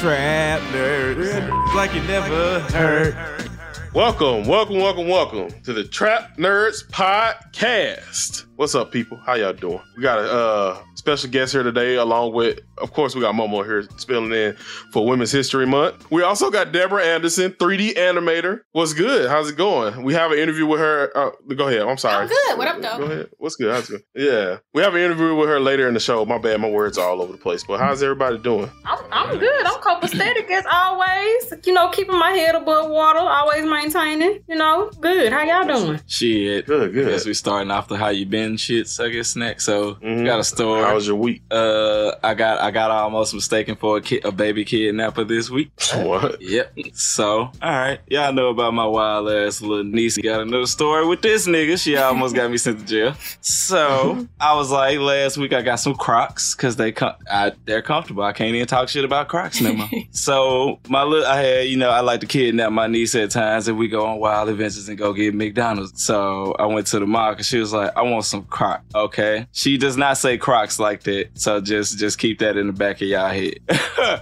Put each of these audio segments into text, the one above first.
Trap nerds, like you never heard. Welcome, welcome, welcome, welcome to the Trap Nerds Podcast. What's up, people? How y'all doing? We got a uh, special guest here today, along with, of course, we got Momo here spilling in for Women's History Month. We also got Deborah Anderson, 3D animator. What's good? How's it going? We have an interview with her. Uh, go ahead. I'm sorry. I'm good. What up, though? Go ahead. What's good? How's it going? Yeah, we have an interview with her later in the show. My bad, my words are all over the place. But how's everybody doing? I'm, I'm good. I'm copacetic as always. You know, keeping my head above water, always maintaining. You know, good. How y'all doing? Shit. Good, good. Guess we starting off the how you been shit, so I guess next. So Mhm. got a story. How was your week? uh, I got I got almost mistaken for a kid, a baby kidnapper this week. What? Yep. So, all right, y'all know about my wild ass little niece. Got another story with this nigga. She almost got me sent to jail. So I was like, last week I got some Crocs because they com- I, they're comfortable. I can't even talk shit about Crocs no more. so my little, I had you know I like to kidnap my niece at times and we go on wild adventures and go get McDonald's. So I went to the mall and she was like, I want some Crocs. Okay, she does not say Crocs like that. So just just keep that in the back of y'all head.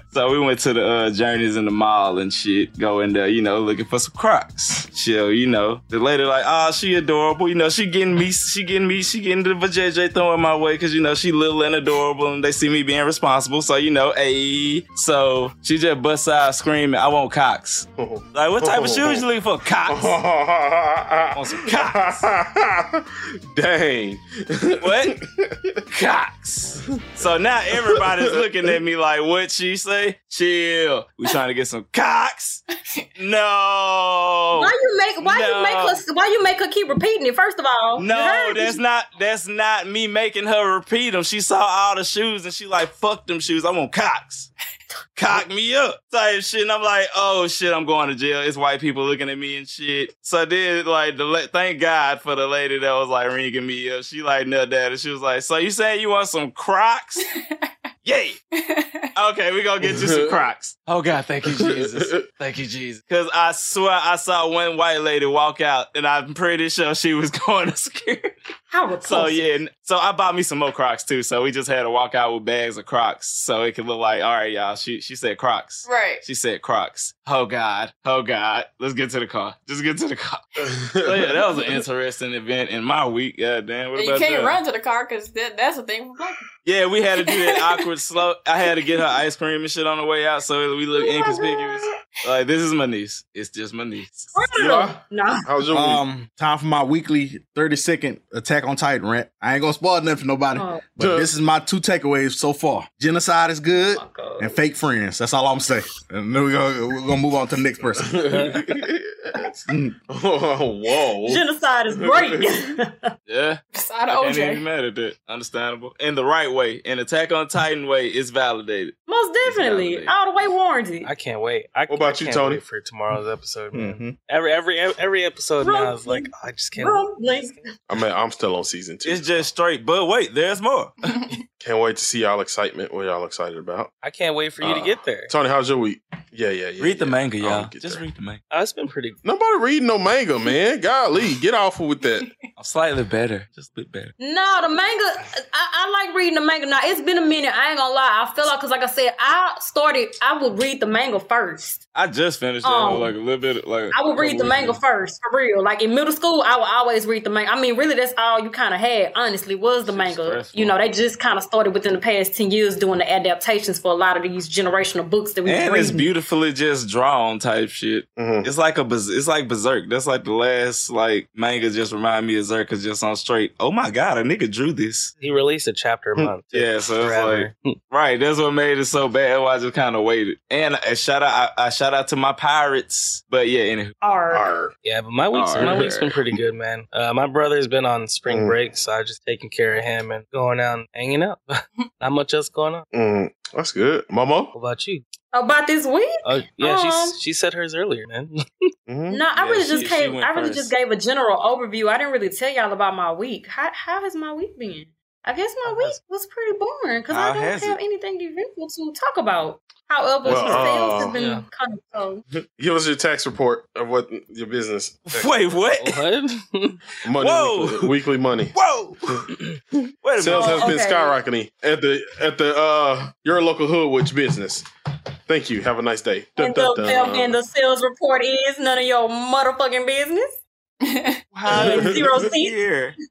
so we went to the uh, journeys in the mall and shit, going there, you know, looking for some Crocs. Chill, you know. The lady like, oh, she adorable. You know, she getting me, she getting me, she getting the vajayjay throwing my way because you know she little and adorable and they see me being responsible. So you know, ayy. So she just bust out screaming, I want cocks. Like, what type of shoes you looking for? Cocks. Want some cocks. Dang. What? Cocks. So now everybody's looking at me like, what she say? Chill. We trying to get some cocks? No. Why you make why No. you make her why you make her keep repeating it? First of all, No, that's not that's not me making her repeat them. She saw all the shoes and she like, fuck them shoes. I want cocks. Cock me up type shit. And I'm like, oh shit, I'm going to jail. It's white people looking at me and shit. So then like the la- thank God for the lady that was like ringing me up. She like nut that and she was like, so you saying you want some Crocs? Yay. Okay, we gonna get you some Crocs. Oh God, thank you, Jesus. Thank you, Jesus. Cause I swear I saw one white lady walk out and I'm pretty sure she was going to security. How repulsive. So yeah, so I bought me some more Crocs too. So we just had to walk out with bags of Crocs so it could look like, all right, y'all. She she said Crocs. Right. She said Crocs. Oh God. Oh God. Let's get to the car. Just get to the car. So yeah, that was an interesting event in my week. God damn. What you about can't that? run to the car because that, that's the thing. For black people. Yeah, we had to do that awkward slow. I had to get her ice cream and shit on the way out so we look inconspicuous. Like this is my niece. It's just my niece. Yeah. Nah. How's your week? Um, time for my weekly 30 second Attack on Titan rant. I ain't gonna spoil nothing for nobody. Oh, But this is my two takeaways so far. Genocide is good my God. and fake friends. That's all I'm saying. And then we're gonna, we're gonna move on to the next person. oh, whoa. Genocide is great. Yeah. Side I of can't even mad at that. Understandable. In the right way. In Attack on Titan way, it's validated. Most definitely. validated. All the way warranted. I can't wait. I, What about I you, can't Tony? wait for tomorrow's episode, man. Mhm. Every every every episode now is like oh, I just can't. wait. I mean, I'm still on season two. It's just straight. But wait, there's more. Can't wait to see y'all excitement. What y'all excited about? I can't wait for you to Uh, get there. Tony, how's your week? Yeah, yeah, yeah. read the manga, I'll y'all. Just there. read the manga. Oh, it's been pretty. Nobody reading no manga, man. Golly, get off with that. I'm slightly better, just a bit better. No, the manga. I, I like reading the manga. Now it's been a minute. I ain't gonna lie. I feel like because, like I said, I started. I would read the manga first. I just finished that Um, like a little bit. Like I would read the manga first, for real. Like in middle school, I would always read the manga. I mean, really, that's all you kind of had. Honestly, was the manga. stressful. You know, they just kind of started within the past ten years doing the adaptations for a lot of these generational books that we and read. it's beautifully just drawn type shit. Mhm. It's like a Berz- it's like Berserk. That's like the last like manga just remind me of Berserk is just on straight. Oh my god, a nigga drew this. He released a chapter a month. Yeah, so it's like right. That's what made it so bad. Why I just kind of waited. And a shout out, I, I shout out to my pirates. But yeah, anywho, Arr. Arr. Yeah, but my week's Alright. my week's been pretty good, man. Uh, my brother's been on spring Mm. break, so I just taking care of him and going out and hanging out. Not much else going on. Mm, that's good. Momo? What about you? About this week? Oh yeah, Um, she she said hers earlier, man. hmm No, I Yeah, really she- just she gave. I really first. just gave a general overview. I didn't really tell y'all about my week. How how has my week been? I guess my week was pretty boring because I don't has have it? anything eventful to talk about. However, Well, sales uh, has been yeah. kind of so. Give us your tax report of what your business. wait, what? what? Money, Whoa. weekly, weekly money. Whoa! Wait a Sales minute. has been skyrocketing at the at the uh your local Hoodwich business. Thank you. Have a nice day. Dun, And dun, the, dun. and the sales report is none of your motherfucking business. How did Zero you get seats.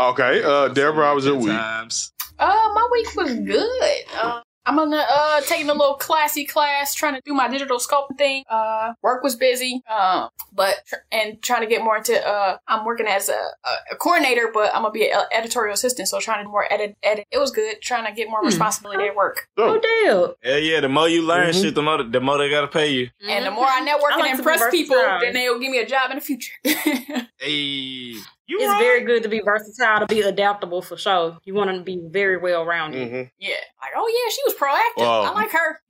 Here? Okay, uh, Deborah, how was your week? Times. Uh, my week was good. Uh, I'm on the uh taking a little classy class, trying to do my digital sculpting thing. Uh, work was busy. Um, but and trying to get more into. Uh, I'm working as a, a, a coordinator, but I'm gonna be an editorial assistant, so trying to do more edit. Edit. It was good. Trying to get more Hmm. responsibility at work, Oh, Oh, damn. Yeah, yeah. The more you learn Mhm. shit, the more the more they gotta pay you. and the more I network I like and impress people, then they'll give me a job in the future. Hey, you It's right. very good to be versatile, to be adaptable for sure. You want to be very well rounded. hmm yeah, like oh yeah, she was proactive. Wow. I like her.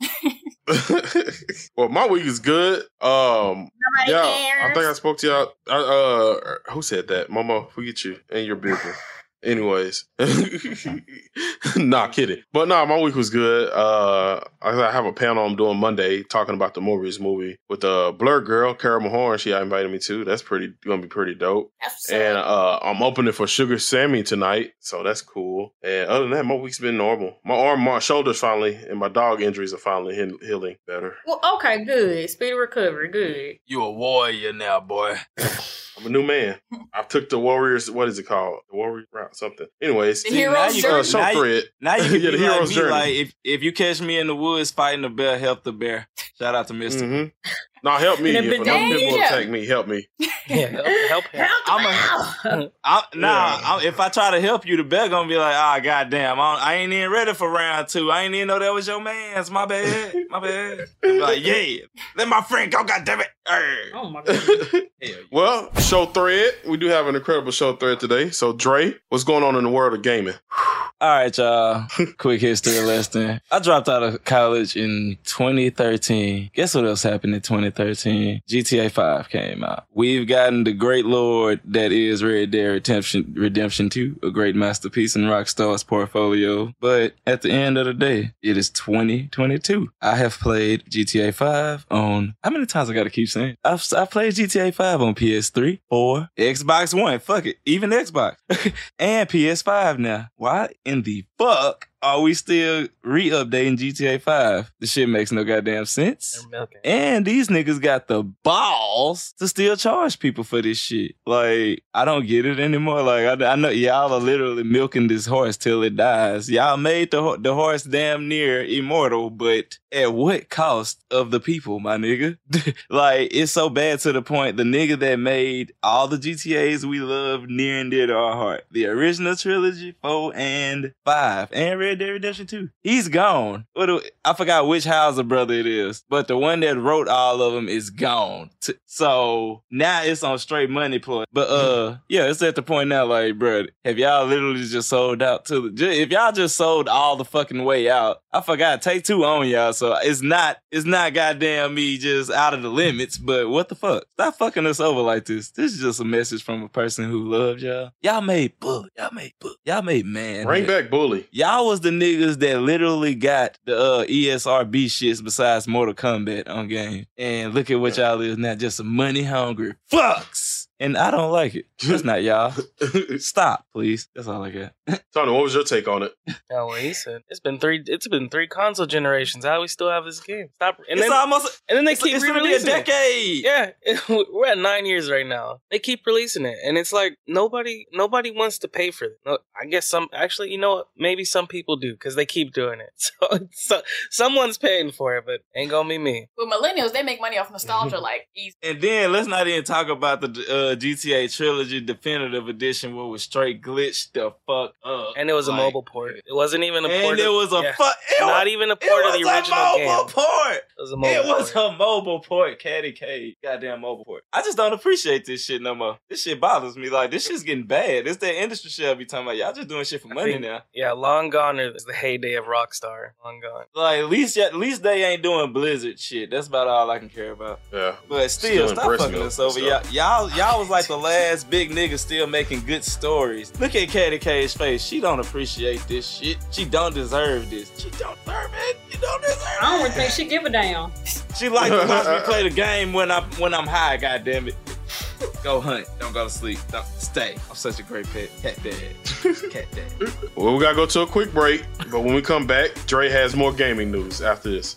well, my week is good. Um, Nobody yeah, cares. I think I spoke to y'all. I, uh, who said that? Momo, forget you and your business. Anyways, nah, kidding. But nah, my week was good. Uh, I I have a panel I'm doing Monday talking about the Morbius movie with the Blur girl, Kara Mahorn. She invited me to. That's pretty gonna be pretty dope. That's And uh, I'm opening for Sugar Sammy tonight, so that's cool. And other than that, my week's been normal. My arm, my shoulders finally, and my dog injuries are finally he- healing better. Well, okay, good. Speedy recovery, good. You a warrior now, boy. I'm a new man. I took the Warriors. What is it called? The Warrior route, something. Anyways, The See, hero's now you- journey. uh, show now you- thread. Now you can Yeah, be the like hero's me. journey. Like if if you catch me in the woods fighting a bear, help the bear. Shout out to Mister. hmm Now help me. And If if another it- people Danger. attack me, help me. yeah, help, help him. I'm a, I'm, nah, Yeah. I'm, if I try to help you, the bear gonna be like, ah, goddamn, I, I ain't even ready for round two. I ain't even know that was your man's. My bad, my bad. Be like, yeah, let my friend go. Goddamn it. Arr. Oh my god. Hell yeah. well, show thread. We do have an incredible show thread today. So, Dre, what's going on in the world of gaming? All right, y'all. Quick history lesson. I dropped out of college in 2013. Guess what else happened in 2013? GTA 5 came out. We've gotten the great lord that is Red Dead Redemption, Redemption 2, a great masterpiece in Rockstar's portfolio. But at the end of the day, it is 2022. I have played GTA 5 on, how many times I gotta keep saying? I've, I've played GTA 5 on PS3, 4, Xbox One, fuck it, even Xbox, and PS5 now. Why in the fuck are we still re-updating GTA 5? The shit makes no goddamn sense. And these niggas got the balls to still charge people for this shit. Like, I don't get it anymore. Like, I, I know y'all are literally milking this horse till it dies. Y'all made the the horse damn near immortal, but at what cost of the people, my nigga? like, it's so bad to the point the nigga that made all the GTAs we love near and dear to our heart, the original trilogy, four and five, and Red Dead Redemption 2. He's gone. What do, I forgot which Houser brother it is, but the one that wrote all of them is gone. T- So now it's on straight money ploy. But uh, yeah, it's at the point now, like, bro, have y'all literally just sold out to the? ju- If y'all just sold all the fucking way out, I forgot take two on y'all. So it's not, it's not goddamn me just out of the limits. But what the fuck? Stop fucking us over like this. This is just a message from a person who loved y'all. Y'all made bully. Y'all made bully. Y'all made man. Bring back Bully. Y'all was was the niggas that literally got the uh, ESRB shits besides Mortal Kombat on game. And look at what y'all is now, just some money hungry fucks. And I don't like it. That's not y'all. Stop, please. That's all I got. Tony, what was your take on it? Yeah, what he said. It's been three. It's been three console generations. How we still have this game? Stop. And it's then, almost and then they it's, keep it's gonna be a re-releasing it. decade. Yeah, we're at nine years right now. They keep releasing it, and it's like nobody, nobody wants to pay for it. No, I guess some actually, you know, what? maybe some people do because they keep doing it. So, so someone's paying for it, but ain't gonna be me. With millennials, they make money off nostalgia like easy. And then let's not even talk about the uh, Uh, GTA Trilogy Definitive Edition, where it was straight glitched the fuck up. And it was a mobile port. It wasn't even a And port. it was a yeah. fu- it not was- even a port of the was original a game. mobile port. It was a mobile. Port it was port. a mobile port, Caddy K. Goddamn mobile port. I just don't appreciate this shit no more. This shit bothers me. Like this shit's getting bad. It's that industry shit I be talking about. Y'all just doing shit for money think- now. Yeah, long gone is the heyday of Rockstar. Long gone. Like at least, at least they ain't doing Blizzard shit. That's about all I can care about. Yeah. But still, Still stop fucking them us over. Y'all, y'all, y'all was like the last big nigga still making good stories. Look at Caddy K's face. She don't appreciate this shit. She don't deserve this. She don't deserve it. You don't deserve it. I don't even think she give a damn. She like to watch me play the game when I'm when I'm high. God damn it. Go hunt. Don't go to sleep. Don't stay. I'm such a great pet. Cat dad. Cat dad. Well, we gotta go to a quick break, but when we come back, Dre has more gaming news after this.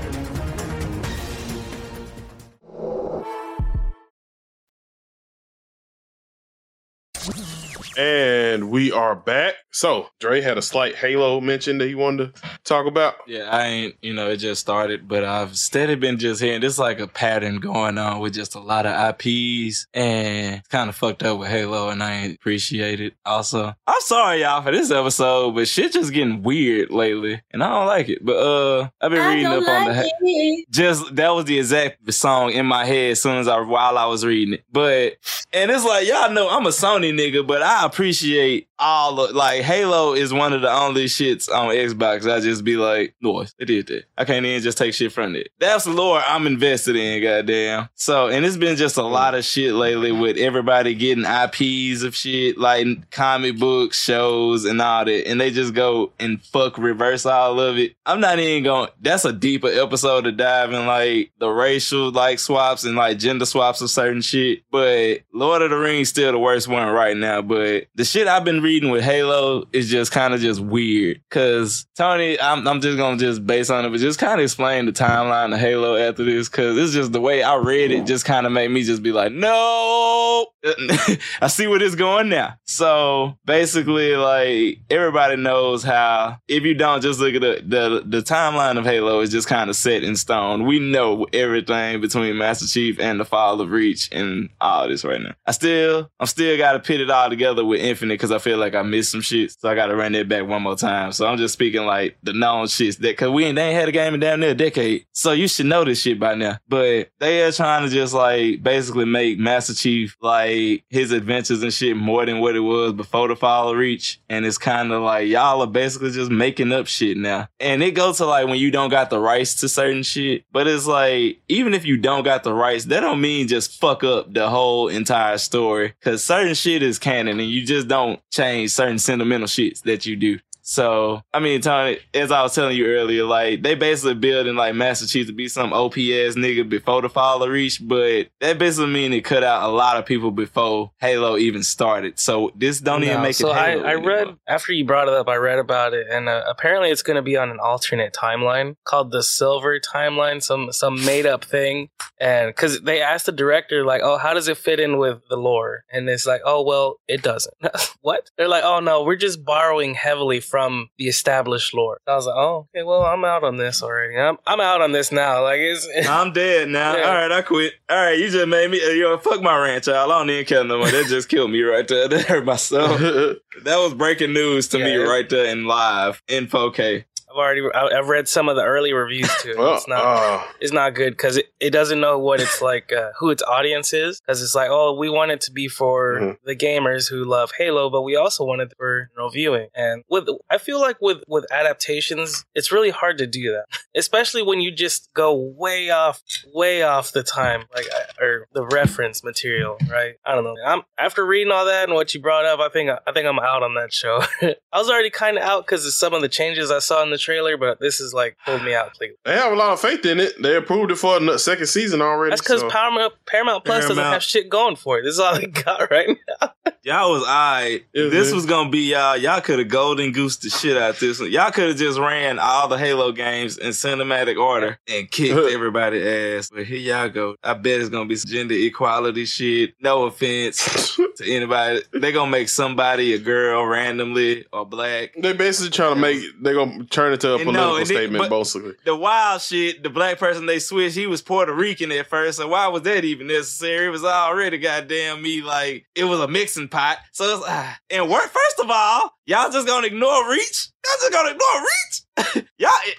And we are back. So, Dre had a slight Halo mention that he wanted to talk about. Yeah, I ain't, you know, it just started, but I've steady been just hearing this like a pattern going on with just a lot of IPs and kind of fucked up with Halo and I ain't appreciate it. Also, I'm sorry y'all for this episode, but shit just getting weird lately and I don't like it. But uh I've been reading up on the it. just that was the exact song in my head as soon as I while I was reading it. But and it's like y'all know I'm a Sony nigga, but I appreciate all of like Halo is one of the only shits on Xbox. I just be like, noise, they did that. I can't even just take shit from it. That's the lore I'm invested in, goddamn. So and it's been just a mm. lot of shit lately with everybody getting IPs of shit, like comic books, shows, and all that, and they just go and fuck reverse all of it. I'm not even going. That's a deeper episode to dive in like the racial like swaps and like gender swaps of certain shit. But Lord of the Rings still the worst one right now. But the shit I've been reading with Halo is just kind of just weird. Cause Tony, I'm, I'm just gonna just base on it, but just kind of explain the timeline of Halo after this. Cause it's just the way I read it just kind of made me just be like, no, I see where this going now. So basically, like everybody knows how if you don't just look at the the, the timeline of Halo is just kind of set in stone. We know everything between Master Chief and the Fall of Reach and all this right now. I still I'm still gotta put it all together with Infinite because I feel like I missed some shit, so I got to run that back one more time. So I'm just speaking like the known shits that because we ain't, they ain't had a game in damn near a decade, so you should know this shit by now. But they are trying to just like basically make Master Chief like his adventures and shit more than what it was before the Fall of Reach, and it's kind of like y'all are basically just making up shit now. And it goes to like when you don't got the rights to certain shit, but it's like even if you don't got the rights, that don't mean just fuck up the whole entire story because certain shit is canon and you just don't change certain sentimental shits that you do. So, I mean, Tony, as I was telling you earlier, like they basically building like Master Chief to be some OP ass nigga before the Fall of Reach, but that basically mean it cut out a lot of people before Halo even started. So this don't even make so it. Halo I, I read after you brought it up. I read about it, and uh, apparently it's going to be on an alternate timeline called the Silver Timeline, some some made up thing. And because they asked the director, like, "Oh, how does it fit in with the lore?" And it's like, "Oh, well, it doesn't." what? They're like, "Oh no, we're just borrowing heavily from the established lore." I was like, "Oh, okay, well, I'm out on this already. I'm I'm out on this now. Like, it's I'm dead now. Yeah. All right, I quit. All right, you just made me. Uh, you know, fuck my ranch, y'all. I don't even care no more. That just killed me right there. That hurt my soul. that was breaking news to me Yeah. right there in live in 4K. I've already I've read some of the early reviews too. Well, it's not uh, it's not good because it, it doesn't know what it's like uh, who its audience is because it's like oh we want it to be for Mhm. the gamers who love Halo but we also want it for you know, viewing. And with I feel like with with adaptations it's really hard to do that especially when you just go way off way off the time like or the reference material right? I don't know. I'm after reading all that and what you brought up I think I think I'm out on that show. I was already kind of out because of some of the changes I saw in the trailer but this is like pulled me out completely. they have a lot of faith in it. They approved it for the second season already. That's because so- Paramount Paramount Plus doesn't have shit going for it. This is all they got right now. Y'all was alright. Yeah, this was gonna be y'all. Y'all could have golden goosed the shit out this one. Y'all could have just ran all the Halo games in cinematic order and kicked everybody ass. But here y'all go. I bet it's gonna be some gender equality shit. No offense to anybody. They gonna make somebody a girl randomly or black. They basically trying to make they're gonna turn it to a And political it- statement, basically. The wild shit, the black person they switched, he was Puerto Rican at first. So why was that even necessary? It was already goddamn me like it was a mixing pot. So it's ah. and work. First of all, y'all just gonna ignore Reach. Y'all just gonna ignore Reach. y'all, it-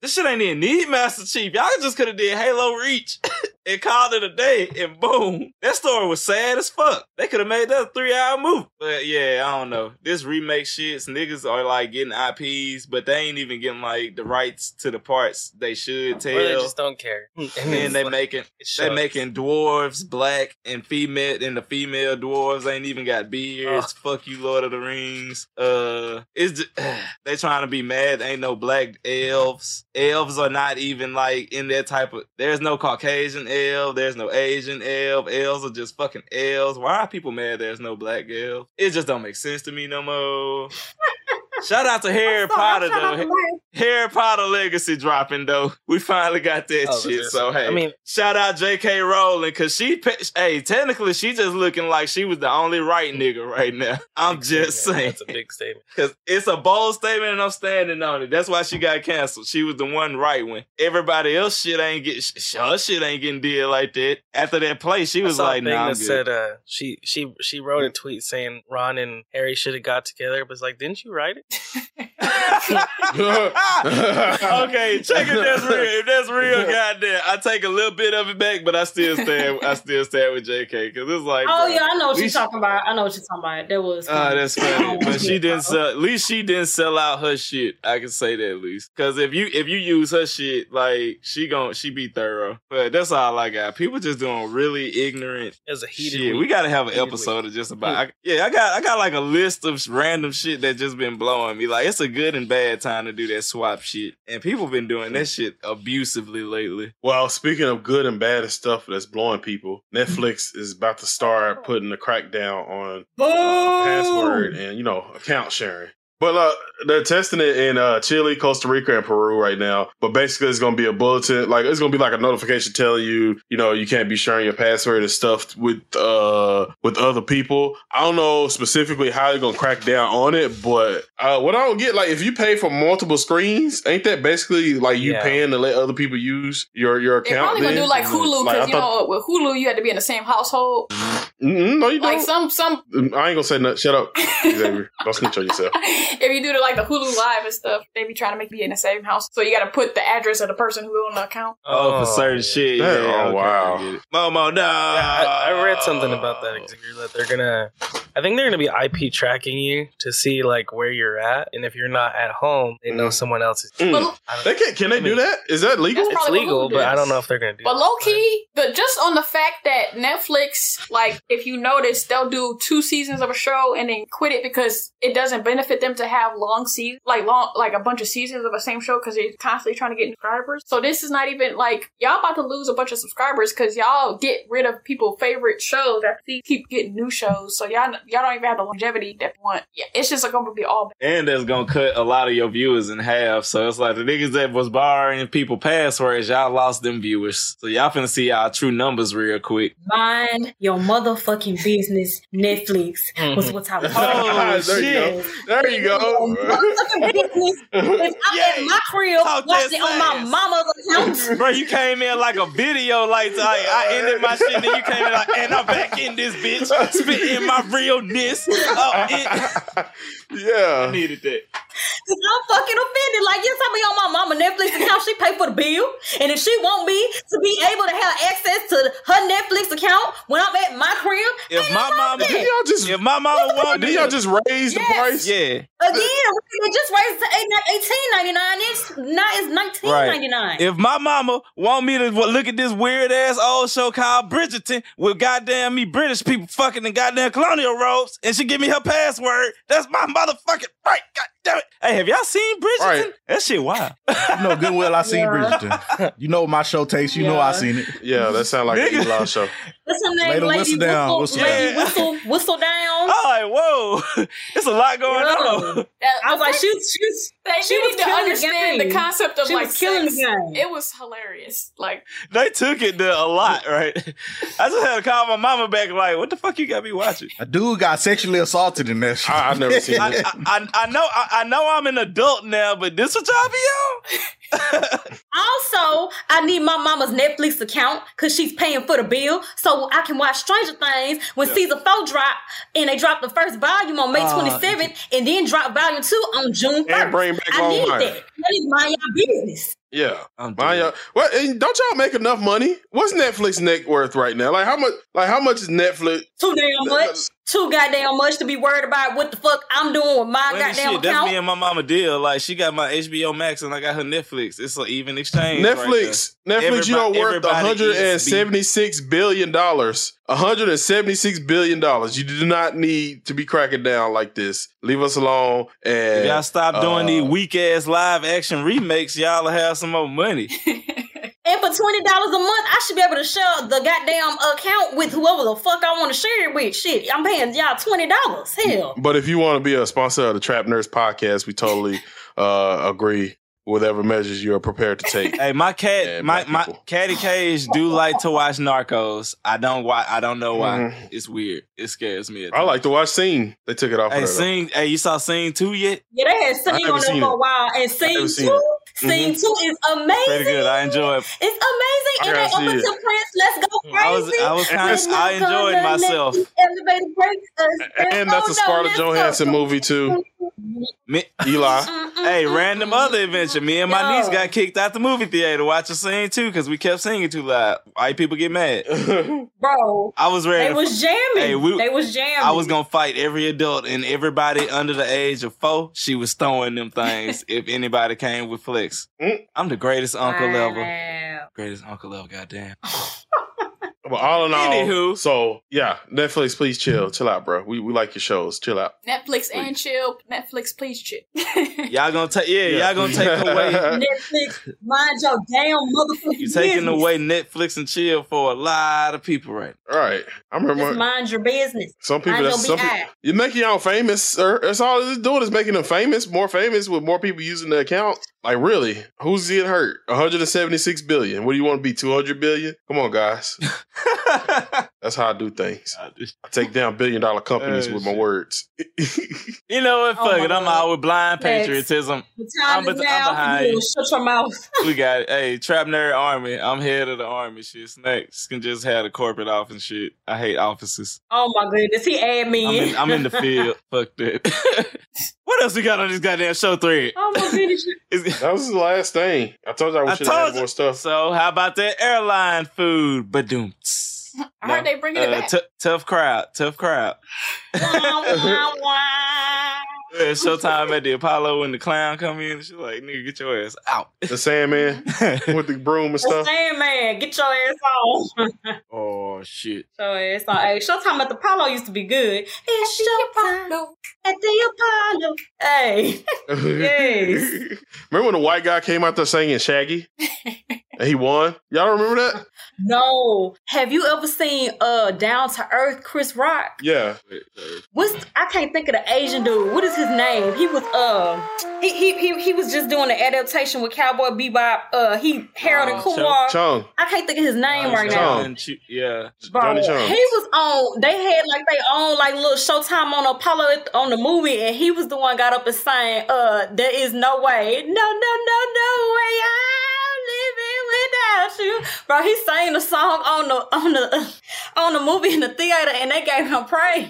this shit ain't even need Master Chief. Y'all just could have did Halo Reach and called it a day, and boom, that story was sad as fuck. They could have made that a three hour movie. But yeah, I don't know. This remake shits, niggas are like getting IPs, but they ain't even getting like the rights to the parts they should tell. Or they just don't care. and then they making they making dwarves black and female, and the female dwarves ain't even got beards. Fuck you, Lord of the Rings. Uh, it's just, they trying to be mad. Ain't no black elves. Elves are not even like in that type of. There's no Caucasian elf. There's no Asian elf. Elves are just fucking elves. Why are people mad? There's no black elf. It just don't make sense to me no more. Shout out to Harry Potter though. Harry Potter legacy dropping though. We finally got that Oh, shit. So hey, I mean- shout out J.K. Rowling because she, pe- hey, technically she just looking like she was the only right nigga right now. I'm just saying That's a big statement. because it's a bold statement and I'm standing on it. That's why she got canceled. She was the one right one. Everybody else shit ain't get, sh- her shit ain't getting did like that. After that play, she was I saw a like, thing nah, I'm that good. said uh, she she she wrote a tweet saying Ron and Harry should have got together. But it's like, didn't you write it? okay, check if that's real. If that's real, goddamn, I take a little bit of it back, but I still stand. I still stand with JK because it's like, Oh bro, yeah, I know what we you're talking about. I know what you're talking about. That was. Ah, that's funny. But she didn't sell. sell. At least she didn't sell out her shit. I can say that at least. Because if you if you use her shit, like she gon' she be thorough. But that's all I got. People just doing really ignorant It was a heated. shit. week. We gotta have an Heated episode of just about. I, yeah, I got I got like a list of random shit that just been blowing me. Like it's a good and bad time to do that swap shit, and people been doing that shit abusively lately. Well, speaking of good and bad and stuff that's blowing people, Netflix is about to start putting a crackdown on uh, password and you know account sharing. But uh, they're testing it in uh, Chile, Costa Rica, and Peru right now. But basically, it's going to be a bulletin. Like it's going to be like a notification telling you, you know, you can't be sharing your password and stuff with uh with other people. I don't know specifically how they're going to crack down on it, but uh, what I don't get, like, if you pay for multiple screens, ain't that basically like you Yeah. paying to let other people use your your account? They're account? probably gonna do like Hulu Like, because you thought- know with Hulu you had to be in the same household. Mm, no, you Like don't. Like some some I ain't gonna say nothing. Shut up, Xavier. Don't snitch on yourself. if you do the like the Hulu Live and stuff, they be trying to make me in the same house. So you got to put the address of the person who owned the account. Oh, for oh, certain shit. Yeah, oh, okay, wow. I get. Momo, no. I, I read something about that Xavier, that they're gonna I think they're gonna be IP tracking you to see like where you're at and if you're not at home they know someone else is Mm. But, They can. Can they do that? Is that legal? It's legal but I don't know if they're gonna do but that. low key, the just on the fact that Netflix, like, if you notice, they'll do two seasons of a show and then quit it because it doesn't benefit them to have long seasons, like long, like a bunch of seasons of the same show because they're constantly trying to get subscribers. So this is not even like y'all about to lose a bunch of subscribers because y'all get rid of people's favorite shows that keep- keep getting new shows. So y'all y'all don't even have the longevity that you want. Yeah, it's just like, gonna be all. And that's gonna cut a lot of your viewers in half. So it's like the niggas that was borrowing people passwords, y'all lost them viewers. So y'all finna see y'all true numbers real quick. Mind your motherfucking business, Netflix. Mm-hmm. Was what I was Oh, there you go. There you go. Motherfucking business. If I'm at my crib Talk watching it on my mama's account. Bro, you came in like a video, like, like I ended my shit, and you came in like, and I'm back in this bitch, spitting my realness. Oh, it, yeah. I needed that. Cause I'm fucking offended. Like, yes, I be on my mama Netflix account. She pay for the bill, and if she want me to be able to have access to her Netflix account when I'm at my crib, If my mama, with Did that. y'all just? if my mama want Did y'all just raise the Yes. price? yeah. again, it just raised to eighteen ninety nine. It's not. It's nineteen ninety nine. If my mama want me to look at this weird ass old show called Bridgerton with goddamn me British people fucking in goddamn colonial robes, and she give me her password, that's my motherfucking right. God damn it. Hey, have y'all seen Bridgerton? Right. That shit wild. You know good I seen Bridgerton. You know my show takes. You know I seen it. Yeah, that sound like Nigga. an Eli show. What's her name? Lay the Lady whistle down, Whistle, whistle Lady down. Whistle, whistle down. I'm like, whoa, it's a lot going on. I was like, she, she, was- They she you was to understand the the, concept of She like was killing sex. the game. It was hilarious. Like They took it there a lot, right? I just had to call my mama back, like, what the fuck you got me watching? A dude got sexually assaulted in that shit. I, I've never seen I, it. I, I, I know I, I know I'm an adult now, but this what y'all be on? Also, I need my mama's Netflix account because she's paying for the bill, so I can watch Stranger Things when season four drop, and they drop the first volume on May Uh, twenty seventh, and then drop volume two on June first. And bring back I need Mind. that. That is mind your business. Yeah. I'm Mind dead. y'all, what? and Don't y'all make enough money? What's Netflix net worth right now? Like how much? Like how much is Netflix? Too damn much. Too goddamn much to be worried about what the fuck I'm doing with my Funny goddamn shit, that's me and my mama deal. Like she got my HBO Max and I got her Netflix. It's an even exchange. right Netflix, there. Netflix, you are worth everybody hundred and eats beef. seventy-six billion dollars. hundred and seventy-six billion dollars. You do not need to be cracking down like this. Leave us alone. And If y'all stop doing uh, these weak ass live action remakes, y'all will have some more money. And for twenty dollars a month, I should be able to share the goddamn account with whoever the fuck I want to share it with. Shit, I'm paying y'all twenty dollars. Hell, But if you want to be a sponsor of the Trap Nerds podcast, we totally uh, agree whatever measures you are prepared to take. Hey, my cat, Yeah, my black my people. catty cage do like to watch Narcos. I don't why I don't know why. Mhm. It's weird. It scares me. I like to watch Sing. They took it off. Hey, of there, though. sing. Hey, you saw Sing two yet? yeah, they had seen never on there seen for a while, and Sing two, seen it. Sing two is amazing. Pretty good. I enjoy it. It's amazing, I and gotta they open to Prince. Let's go crazy. I was I was kind of I enjoyed to myself. next Elevator break us. And that's a Oh, no, Scarlett let's Johansson go. movie too. Me, Eli. hey, random other adventure. Me and my Yo. niece got kicked out the movie theater to watch a Sing too because we kept singing too loud. White people get mad. bro. I was ready. They was jamming. Hey, we- they was jamming. I was gonna fight every adult and everybody under the age of four. She was throwing them things if anybody came with flex. Mm. I'm the greatest uncle ever. Wow. Greatest uncle ever. Goddamn. But all in all, Anywho. so yeah, Netflix, please chill, mm-hmm. chill out, bro. We we like your shows, chill out. Netflix and chill. Netflix, please chill. Y'all gonna take yeah, y'all gonna take away. Netflix, mind your damn motherfucking You're taking business. away Netflix and chill for a lot of people right All right, I remember Just mind your business. some people. mind That's, your some people you're making y'all famous, sir. That's all it's doing is making them famous, more famous with more people using the account. Like really, who's getting hurt? 176 billion. What do you want to be? 200 billion? Come on, guys. now. That's how I do things. I take down billion dollar companies Oh, with my shit. words. You know what? Oh Fuck my it. I'm God. out with blind Next. patriotism. The time I'm is. I'm behind You you. Shut your mouth. We got it. Hey, Trap Nerd Army. I'm head of the army. Shit, Snakes can just have a corporate office shit. I hate offices. Oh my goodness, he add me I'm in, I'm in the field. Fuck that. what else we got on this goddamn show thread? Oh my goodness. That was the last thing. I told you I, I should have told more stuff. So how about that airline food? Badoom. I heard they bringing it Uh, back. t- tough crowd. Tough crowd. Yeah, Showtime at the Apollo when the clown come in. She's like, nigga, get your ass out. The Sandman with the broom and The stuff. Sandman, get your ass on. oh shit. Your ass on. Hey, Showtime at the Apollo used to be good. It's Showtime at the Apollo. Hey. yes. Remember when the white guy came out there singing Shaggy? And he won? Y'all remember that? No. Have you ever seen uh Down to Earth Chris Rock? Yeah. What's I can't think of the Asian dude. What is his name? He was uh he he he, he was just doing the adaptation with Cowboy Bebop. Uh he Harold and Oh, Kumar. Chung. I can't think of his name right now. Chung. Yeah. Bro, Johnny Chung. he was on. They had like they own like little Showtime on Apollo on the movie, and he was the one got up and sang, "Uh, there is no way, no, no, no, no way, I'm you." Bro, he sang the song on the on the on the movie in the theater, and they gave him praise.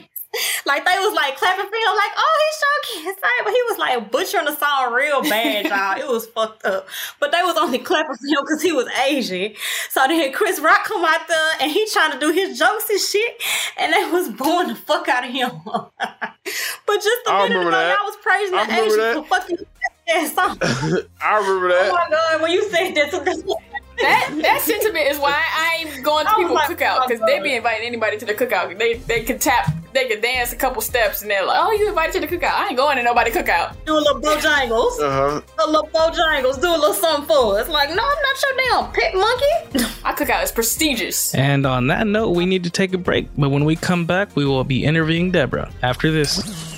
Like they was like clapping for him, like, "Oh, he sure can sing," but he was like butchering the song real bad, y'all. It was fucked up. But they was only clapping for him because he was Asian. So then Chris Rock come out there and he trying to do his jokes and shit, and they was booing the fuck out of him. but just a minute ago, that. y'all was praising the Asian for fucking that song. I remember oh that. Oh my god, when you said that, That that sentiment is why I ain't going to I was people's like, cookout oh because they God. be inviting anybody to the cookout. They they could tap, they could dance a couple steps, and they're like, "Oh, you invited to the cookout? I ain't going to nobody cookout." do a little bojangles, Uh huh. a little bojangles, do a little something for us. Like, no, I'm not your damn pit monkey. My cookout is prestigious. And on that note, we need to take a break. But when we come back, we will be interviewing Deborah after this.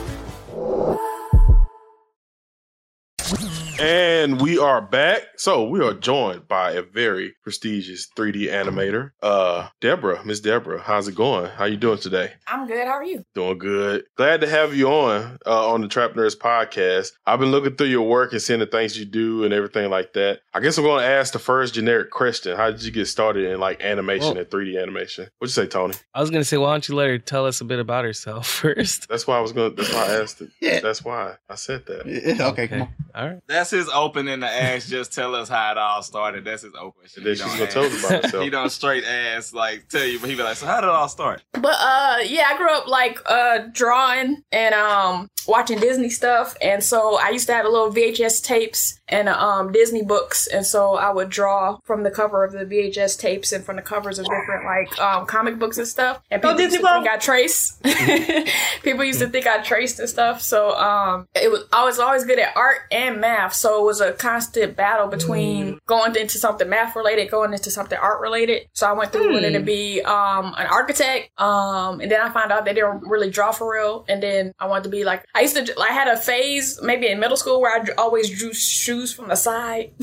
And we are back. So we are joined by a very prestigious 3D animator, uh, Deborah. Miss Deborah, how's it going? How you doing today? I'm good. How are you? Doing good. Glad to have you on uh, on the Trap Nerds podcast. I've been looking through your work and seeing the things you do and everything like that. I guess I'm going to ask the first generic question. How did you get started in like animation Well- and 3D animation? What'd you say, Tony? I was gonna say, why don't you let her tell us a bit about herself first? That's why I was going. to That's why I asked it. Yeah. That's why I said that. Yeah, okay, come on. All right. That's his opening to ask. Just tell us how it all started. That's his open shit. And then He she's don't gonna tell us about herself. he don't straight ass like tell you, but he be like, so how did it all start? But uh yeah, I grew up like uh drawing and um watching Disney stuff and so I used to have a little VHS tapes and um Disney books and so I would draw from the cover of the VHS tapes and from the covers of different like um comic books and stuff. And Go people used Disney to think I traced. people used to think I traced and stuff. So um it was I was always good at art and math. So it was a constant battle between going into something math related, going into something art related. So I went through wanting to be um, an architect, um, and then I found out they didn't really draw for real. And then I wanted to be like I used to. I had a phase maybe in middle school where I always drew shoes from the side.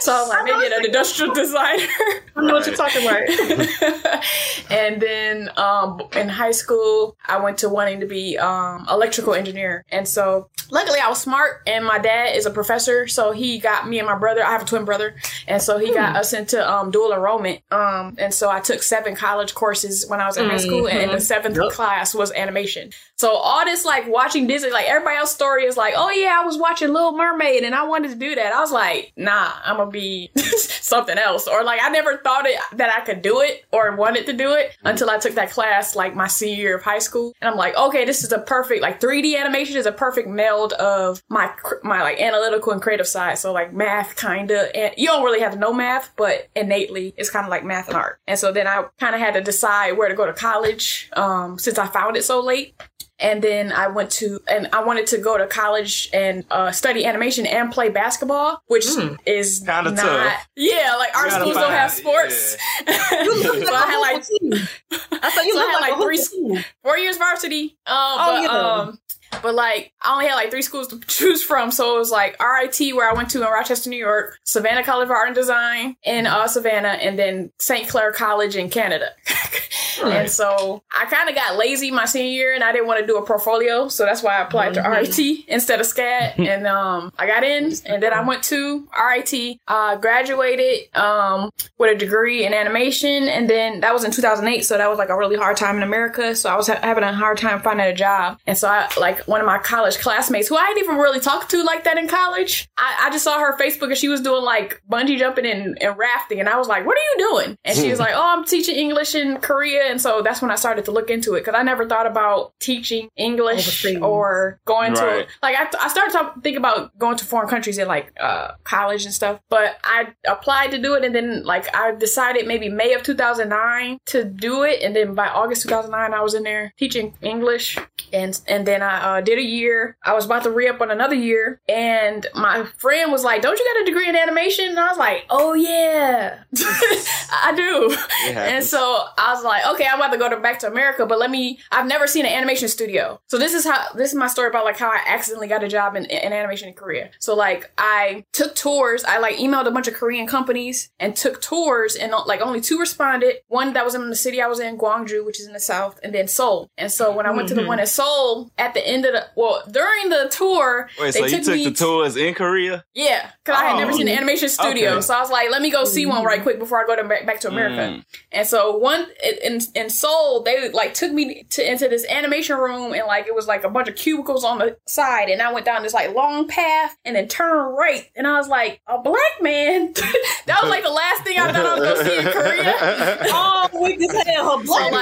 so I was like maybe an industrial designer. I don't know what you're talking about. and then um, in high school, I went to wanting to be um, electrical engineer. And so luckily I was smart and my dad is a professor. So he got me and my brother, I have a twin brother. And so he got us into um, dual enrollment. Um, and so I took seven college courses when I was in high school. And the Mhm. seventh Yep. class was animation. So all this like watching Disney, like everybody else's story is like, oh yeah, I was watching Little Mermaid and I wanted to do that. I was like, nah, I'm gonna be something else. Or like I never thought it that I could do it or wanted to do it until I took that class like my senior year of high school. And I'm like, okay, this is a perfect like 3D animation is a perfect meld of my my like analytical and creative side. So like math kinda and you don't really have to know math, but innately it's kind of like math and art. And so then I kind of had to decide where to go to college um, since I found it so late and then I went to and I wanted to go to college and uh, study animation and play basketball, which is Kinda not tough. yeah. Like our schools don't have find- sports. so I had like I thought you so I looked had like a like three hooper, four years varsity. Um, Oh, but, yeah. um, but like I only had like three schools to choose from, so it was like RIT where I went to in Rochester, New York, Savannah College of Art and Design in uh, Savannah, and then St. Clair College in Canada. And so I kind of got lazy my senior year, and I didn't want to do a portfolio, so that's why I applied to RIT instead of SCAD. and um, I got in, and then I went to RIT, uh, graduated um, with a degree in animation, and then that was in 2008, so that was like a really hard time in America. So I was ha- having a hard time finding a job, and so I like one of my college classmates who I didn't even really talk to like that in college. I, I just saw her Facebook, and she was doing like bungee jumping and, and rafting, and I was like, "What are you doing?" And she was like, "Oh, I'm teaching English in Korea," and so that's when I started to look into it because I never thought about teaching English or going to like I, I started to think about going to foreign countries in like uh, college and stuff, but I applied to do it, and then like I decided maybe May of 2009 to do it, and then by August 2009 I was in there teaching English, and and then I uh, did a year. I was about to re up on another year, and my friend was like, "Don't you got a degree in animation?" And I was like, "Oh yeah, I do." And so I was like, "Okay, I'm about to go to back to America, but let me. I've never seen an animation studio, so this is how this is my story about like how I accidentally got a job in, in animation in Korea. So like I took tours. I like emailed a bunch of Korean companies and took tours, and like only two responded. One that was in the city I was in, Gwangju, which is in the south, and then Seoul. And so when I went to the Mhm. one in Seoul, at the end of the well, during the tour, Wait, they so you took me the tours in Korea? yeah, because I had never Oh. seen an animation studio, Okay. so I was like, let me go see one right quick before I go to back, back to America. Mm. And so one in in Seoul, they like took me to into this animation room, and like it was like a bunch of cubicles on the side, and I went down this like long path, and then turned right, and I was like, a black man. that was like the last thing I thought I was gonna see in Korea. oh, we just had a black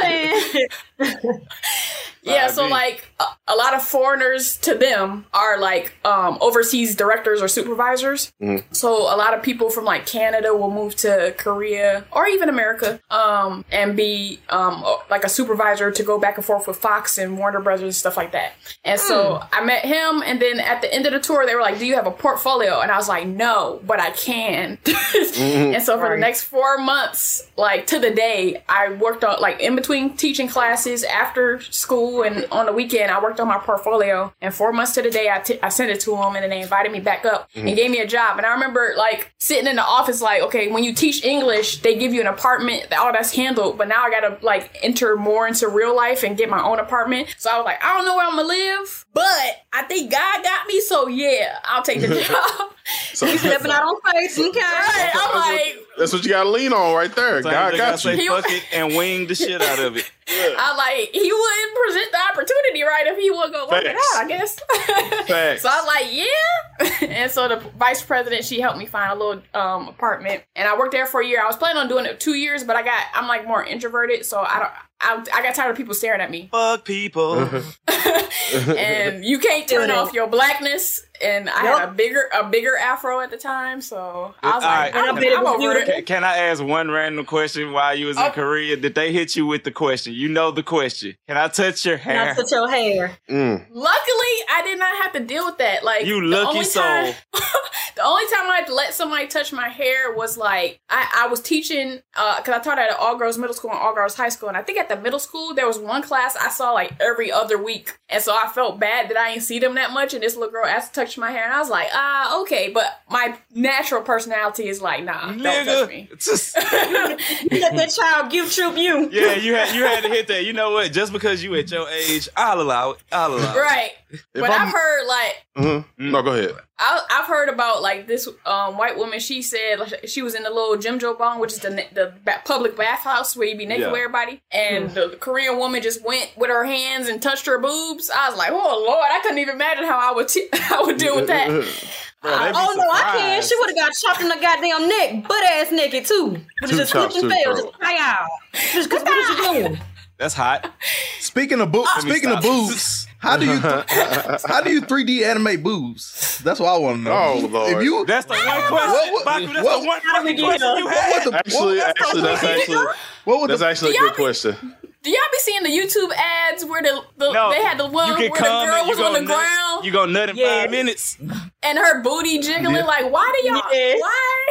man. Yeah, so like a, a lot of foreigners to them are like um, overseas directors or supervisors. So a lot of people from like Canada will move to Korea or even America um, and be um, like a supervisor to go back and forth with Fox and Warner Brothers and stuff like that. And so I met him, and then at the end of the tour, they were like, "Do you have a portfolio?" And I was like, "No, but I can." and so for the next four months, like to the day, I worked on like in between teaching classes after school and on the weekend, I worked on my portfolio. And four months to the day, I, t- I sent it to them, and then they invited me back up Mhm. and gave me a job. And I remember like sitting in the office, like, okay, when you teach English, they give you an apartment, all that's handled. But now I gotta like enter more into real life and get my own apartment. So I was like, I don't know where I'm gonna live, but I think God got me. So yeah, I'll take the job. So- You stepping out on faith, okay? Right, I'm like, That's what you got to lean on right there. Sometimes God gotta got you. say fuck it and wing the shit out of it. I like he wouldn't present the opportunity right if he would go work it out, I guess. Facts. So I'm like, yeah. and so the vice president, she helped me find a little um, apartment, and I worked there for a year. I was planning on doing it two years, but I got I'm like more introverted, so I don't. I, I got tired of people staring at me. Fuck people. and you can't turn off your blackness. And I had a bigger a bigger afro at the time, so I was like, All I'm, right, I'm over it. Can, can I ask one random question while you was in Oh. Korea? Did they hit you with the question? You know the question. Can I touch your hair? Not touch your hair. Mm. Luckily, I did not have to deal with that. Like You lucky soul. time- the only time I let somebody touch my hair was like I, I was teaching because I taught at an all girls middle school and all girls high school, and I think at the middle school there was one class I saw like every other week, and so I felt bad that I didn't see them that much, and this little girl asked to touch my hair, and I was like, ah, okay, but my natural personality is like, nah, don't touch me. Let that child guilt trip you. Yeah, you had you had to hit that. You know what? Just because you at your age, I'll allow it. I'll allow it. Right. But I've heard like Mm-hmm. No, go ahead. I, I've heard about like this um, white woman. She said like, she was in the little jjimjilbang, which is the the ba- public bathhouse where you be naked Yeah. with everybody. And the, the Korean woman just went with her hands and touched her boobs. I was like, oh lord, I couldn't even imagine how I would t- I would deal with that. oh no, I can. She would have got chopped in the goddamn neck, butt ass naked too. Would Two have just chops, slipped and two Just fly out. Just because what is you doing? That's hot. Speaking of boobs, Let me speaking of stop. Boobs, how do you how do you 3D animate boobs? That's what I want to know. Oh, Lord. If you That's the one question, What- Baku, that's what- the one How fucking question here? you what had. would the, Actually, what, actually, that's actually what would that's the, actually a good be- question. Do y'all be seeing the YouTube ads where the, the No, they had the one where can the girl was on the nut- ground You gonna nut in Yeah. five minutes? and her booty jiggling? Like, why do y'all? Yeah. Why?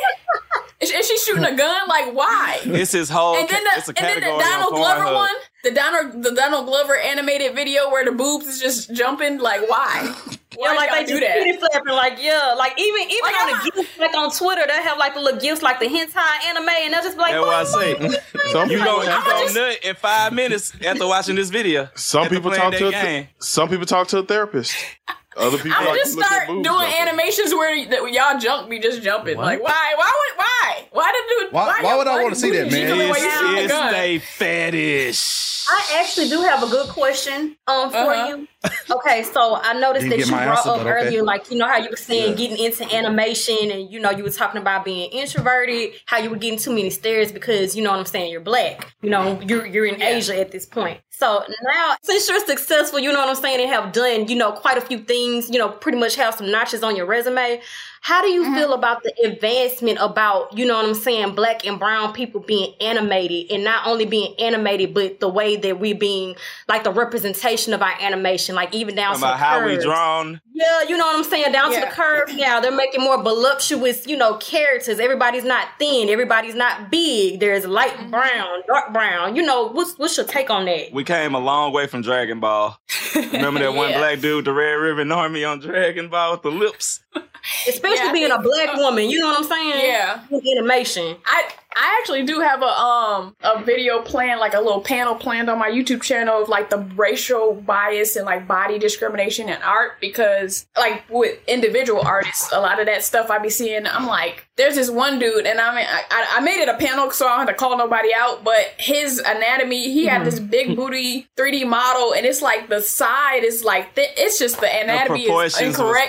Is she, is she shooting a gun? Like, why? This is whole. and then ca- it's the a and then the Donald on Glover one, the Donald the Donald Glover animated video where the boobs is just jumping. Like, why? Why Yeah, like they do do that? titty flapping, like yeah, like even even Like, on the gifs, like on Twitter, they have like the little gifs, like the hentai anime, and they'll just be like, That's what I say. boing, boing, Some. You people- gonna, you I'ma just- nut in five minutes after watching this video. Some people talk to a th- some people talk to a therapist. Other people I'm like just to look at start doing all day. animations where that y'all jump be just jumping. Like, why? Why would? Why? Why did do? Why- why would I wanna see that, man? jiggling while you It's, shoot the it's gun? a fetish. I actually do have a good question um for Uh-huh. you. Okay, so I noticed that you brought up but okay. earlier, like you know how you were saying getting into animation, and you know you were talking about being introverted, how you were getting too many stares because you know what I'm saying, you're black. You know, you're you're in Asia at this point. So now, since you're successful, you know what I'm saying, and have done you know quite a few things, you know, pretty much have some notches on your resume. How do you Mm-hmm. feel about the advancement about, you know what I'm saying, black and brown people being animated and not only being animated, but the way that we being like the representation of our animation, like even down to About the how we drawn. Yeah, you know what I'm saying, down to the curve. Now they're making more voluptuous, you know, characters. Everybody's not thin, everybody's not big. There's light Mm-hmm. brown, dark brown. You know, what's what's your take on that? We came a long way from Dragon Ball. Remember that one Yeah. black dude, the Red Ribbon Army on Dragon Ball with the lips? Especially Yeah, being a black woman, you know what I'm saying? Yeah. Animation. I I actually do have a um a video planned, like a little panel planned on my YouTube channel of like the racial bias and like body discrimination in art because like with individual artists, a lot of that stuff I be seeing, I'm like, there's this one dude, and I mean, I, I- made it a panel so I don't have to call nobody out, but his anatomy, he had this big booty 3D model, and it's like the side is like thi- it's just the The anatomy is incorrect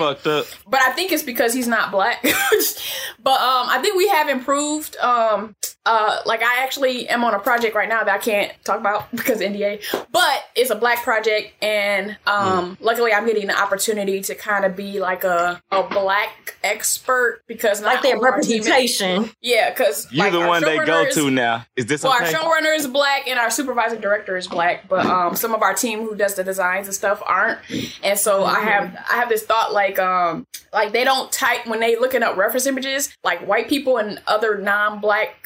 but I think it's because he's not black. but um, I think we have improved. Um, uh, like I actually am on a project right now that I can't talk about because NDA, but it's a black project, and um, luckily I'm getting the opportunity to kind of be like a a black expert because Like not that only our team- Yeah, because you're the one they go to now. Is this well, okay? our showrunner is black and our supervising director is black, but um, some of our team who does the designs and stuff aren't. And so I have I have this thought like um like they don't type when they looking up reference images. Like white people and other non-black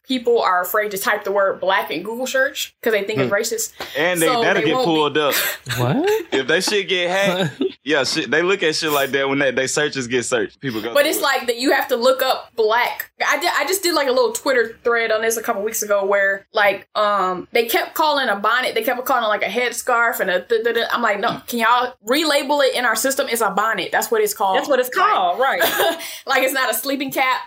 people are afraid to type the word black in Google search because they think it's racist. and they So that'll they get won't be- pulled up. What? If they shit get hacked, yeah, shit, they look at shit like that when they, they searches get searched. People go. But it's it. like that you have to look up black. I did, I just did like a little Twitter thread on this a couple weeks ago where like um they kept calling a bonnet, they kept calling it like a headscarf and a th- th- th- I'm like, no, can y'all relabel it in our system? It's a bonnet. That's what it's called. That's what it's called, right. like it's not a sleeping cap.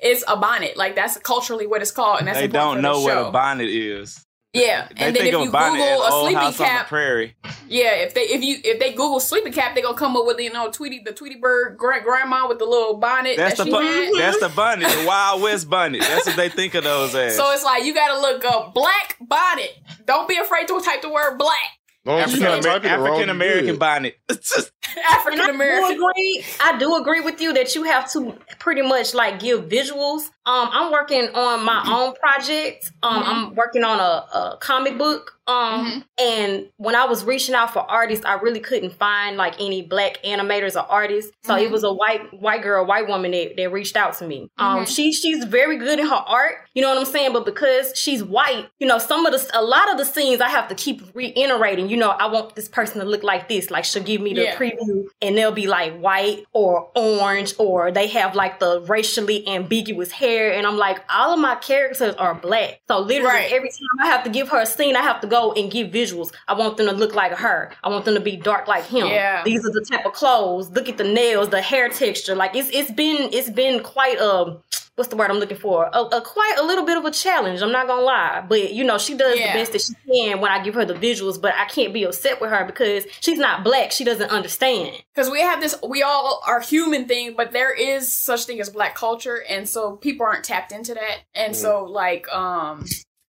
it's a bonnet. Like that's culturally what it's called, and that's they don't the know what a bonnet is. Yeah, They and then if you a bonnet Google a sleeping cap, prairie. yeah, if they if you if they Google sleeping cap, they gonna come up with you know Tweety the Tweety bird grand grandma with the little bonnet That's that the she bu- had. that's the bonnet, the Wild West bonnet. That's what they think of those as. So it's like you gotta look up black bonnet. Don't be afraid to type the word black. Long as you're not typing it African American you're good. bonnet. African And I do American. agree. I do agree with you that you have to pretty much like give visuals. Um, I'm working on my own project. Um, I'm working on a, a comic book. Um, and when I was reaching out for artists, I really couldn't find like any black animators or artists. So it Mhm. was a white white girl, white woman that, that reached out to me. Um, Mhm. she she's very good in her art. You know what I'm saying? But because she's white, you know, some of the a lot of the scenes I have to keep reiterating. You know, I want this person to look like this. Like she'll give me the Yeah. preview, and they'll be like white or orange, or they have like the racially ambiguous hair, and I'm like, all of my characters are black. So literally Right. every time I have to give her a scene, I have to go and give visuals. I want them to look like her. I want them to be dark like him. Yeah. These are the type of clothes. Look at the nails, the hair texture. Like it's it's been it's been quite a what's the word I'm looking for? A, a quite a little bit of a challenge. I'm not gonna lie, but you know she does Yeah. the best that she can when I give her the visuals. But I can't be upset with her because she's not black. She doesn't understand. because we have this we all are human thing but there is such thing as black culture and so people aren't tapped into that and so like um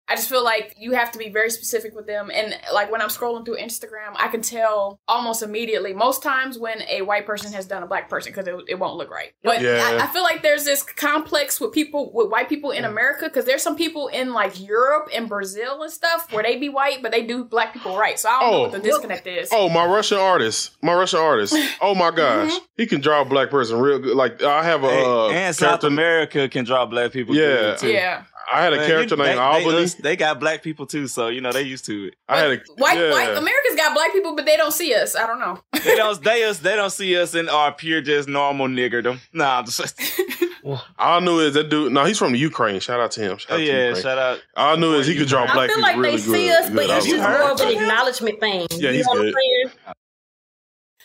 I just feel like you have to be very specific with them. And like when I'm scrolling through Instagram, I can tell almost immediately, most times when a white person has done a black person because it, it won't look right. But Yeah. I, I feel like there's this complex with people, with white people in America because there's some people in like Europe and Brazil and stuff where they be white, but they do black people right. So I don't know Oh. what the disconnect is. Oh, my Russian artist, my Russian artist. Oh my gosh, Mm-hmm. he can draw a black person real good. Like I have a uh, and South character. America can draw black people. Yeah. good, too. Yeah. I had a Man, character you- named they, Albany. They, us- they got black people too, so you know they used to it. I had a White, yeah. white America's got black people, but they don't see us. I don't know. They don't they us they don't see us in our pure just normal niggerdom. Nah, I'm just All I knew is that dude. No, he's from the Ukraine. Shout out to him. Shout out to yeah, Ukraine. shout out. All I knew is he could draw black people. I black feel like really they good. see us, but good. I it's just more of an acknowledgement thing. Yeah, you he's know what I'm good. saying?